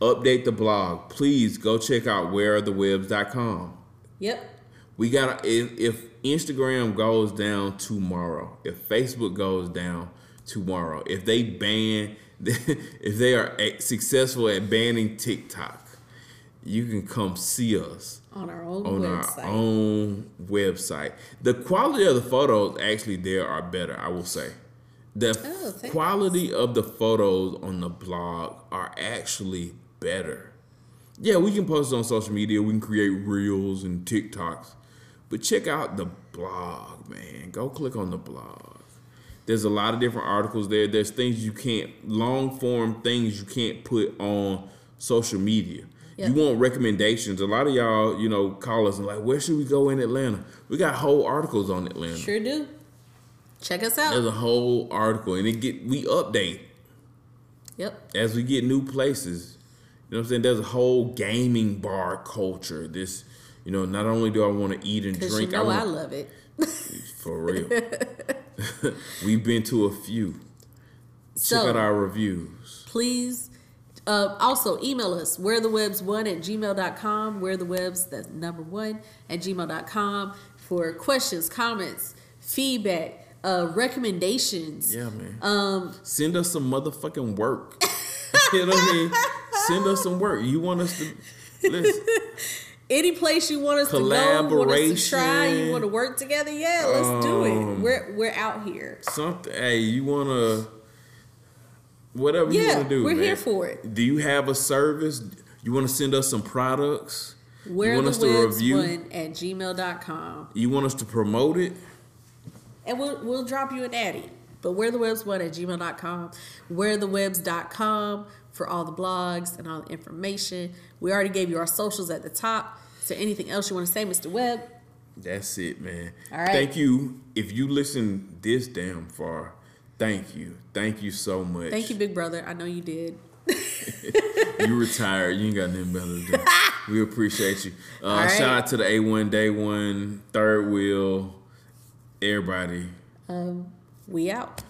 Update the blog. Please go check out wherearethewebbs.com. Yep. We got if, if Instagram goes down tomorrow, if Facebook goes down tomorrow, if they ban, if they are successful at banning TikTok, you can come see us on our own on website. our own website. The quality of the photos actually there are better, I will say. The oh, quality of the photos on the blog are actually better. Yeah, we can post on social media. We can create reels and TikToks. But check out the blog, man. Go click on the blog. There's a lot of different articles there. There's things you can't, long form things you can't put on social media. Yep. You want recommendations. A lot of y'all, you know, call us and like, where should we go in Atlanta? We got whole articles on Atlanta. Sure do. Check us out. There's a whole article, and it get we update. Yep. As we get new places, you know what I'm saying. There's a whole gaming bar culture. This you know, not only do I want to eat and drink, you know I, I love it. for real. We've been to a few. So, Check out our reviews. Please. Uh, also, email us, where the Webbs one at gmail.com, where the Webbs, that's number one, at gmail.com for questions, comments, feedback, uh, recommendations. Yeah, man. Um, Send us some motherfucking work. you know what I mean? Send us some work. You want us to listen any place you want us to go, you want us to try, you want to work together, yeah, let's um, do it. Um, we're we're out here. Something. Hey, you want to whatever yeah, you want to do. We're man. here for it. Do you have a service? You want to send us some products? Where you want the us to review one at gmail.com. You want us to promote it? And we'll we'll drop you an addy. But where the Webbs one at gmail.com, where the Webbs.com for all the blogs and all the information. We already gave you our socials at the top. So anything else you want to say, Mr. Webb? That's it, man. All right. Thank you. If you listen this damn far, thank you. Thank you so much. Thank you, big brother. I know you did. you retired. You ain't got nothing better to do. We appreciate you. Uh, right. Shout out to the A1 Day One, Third Wheel, everybody. We out.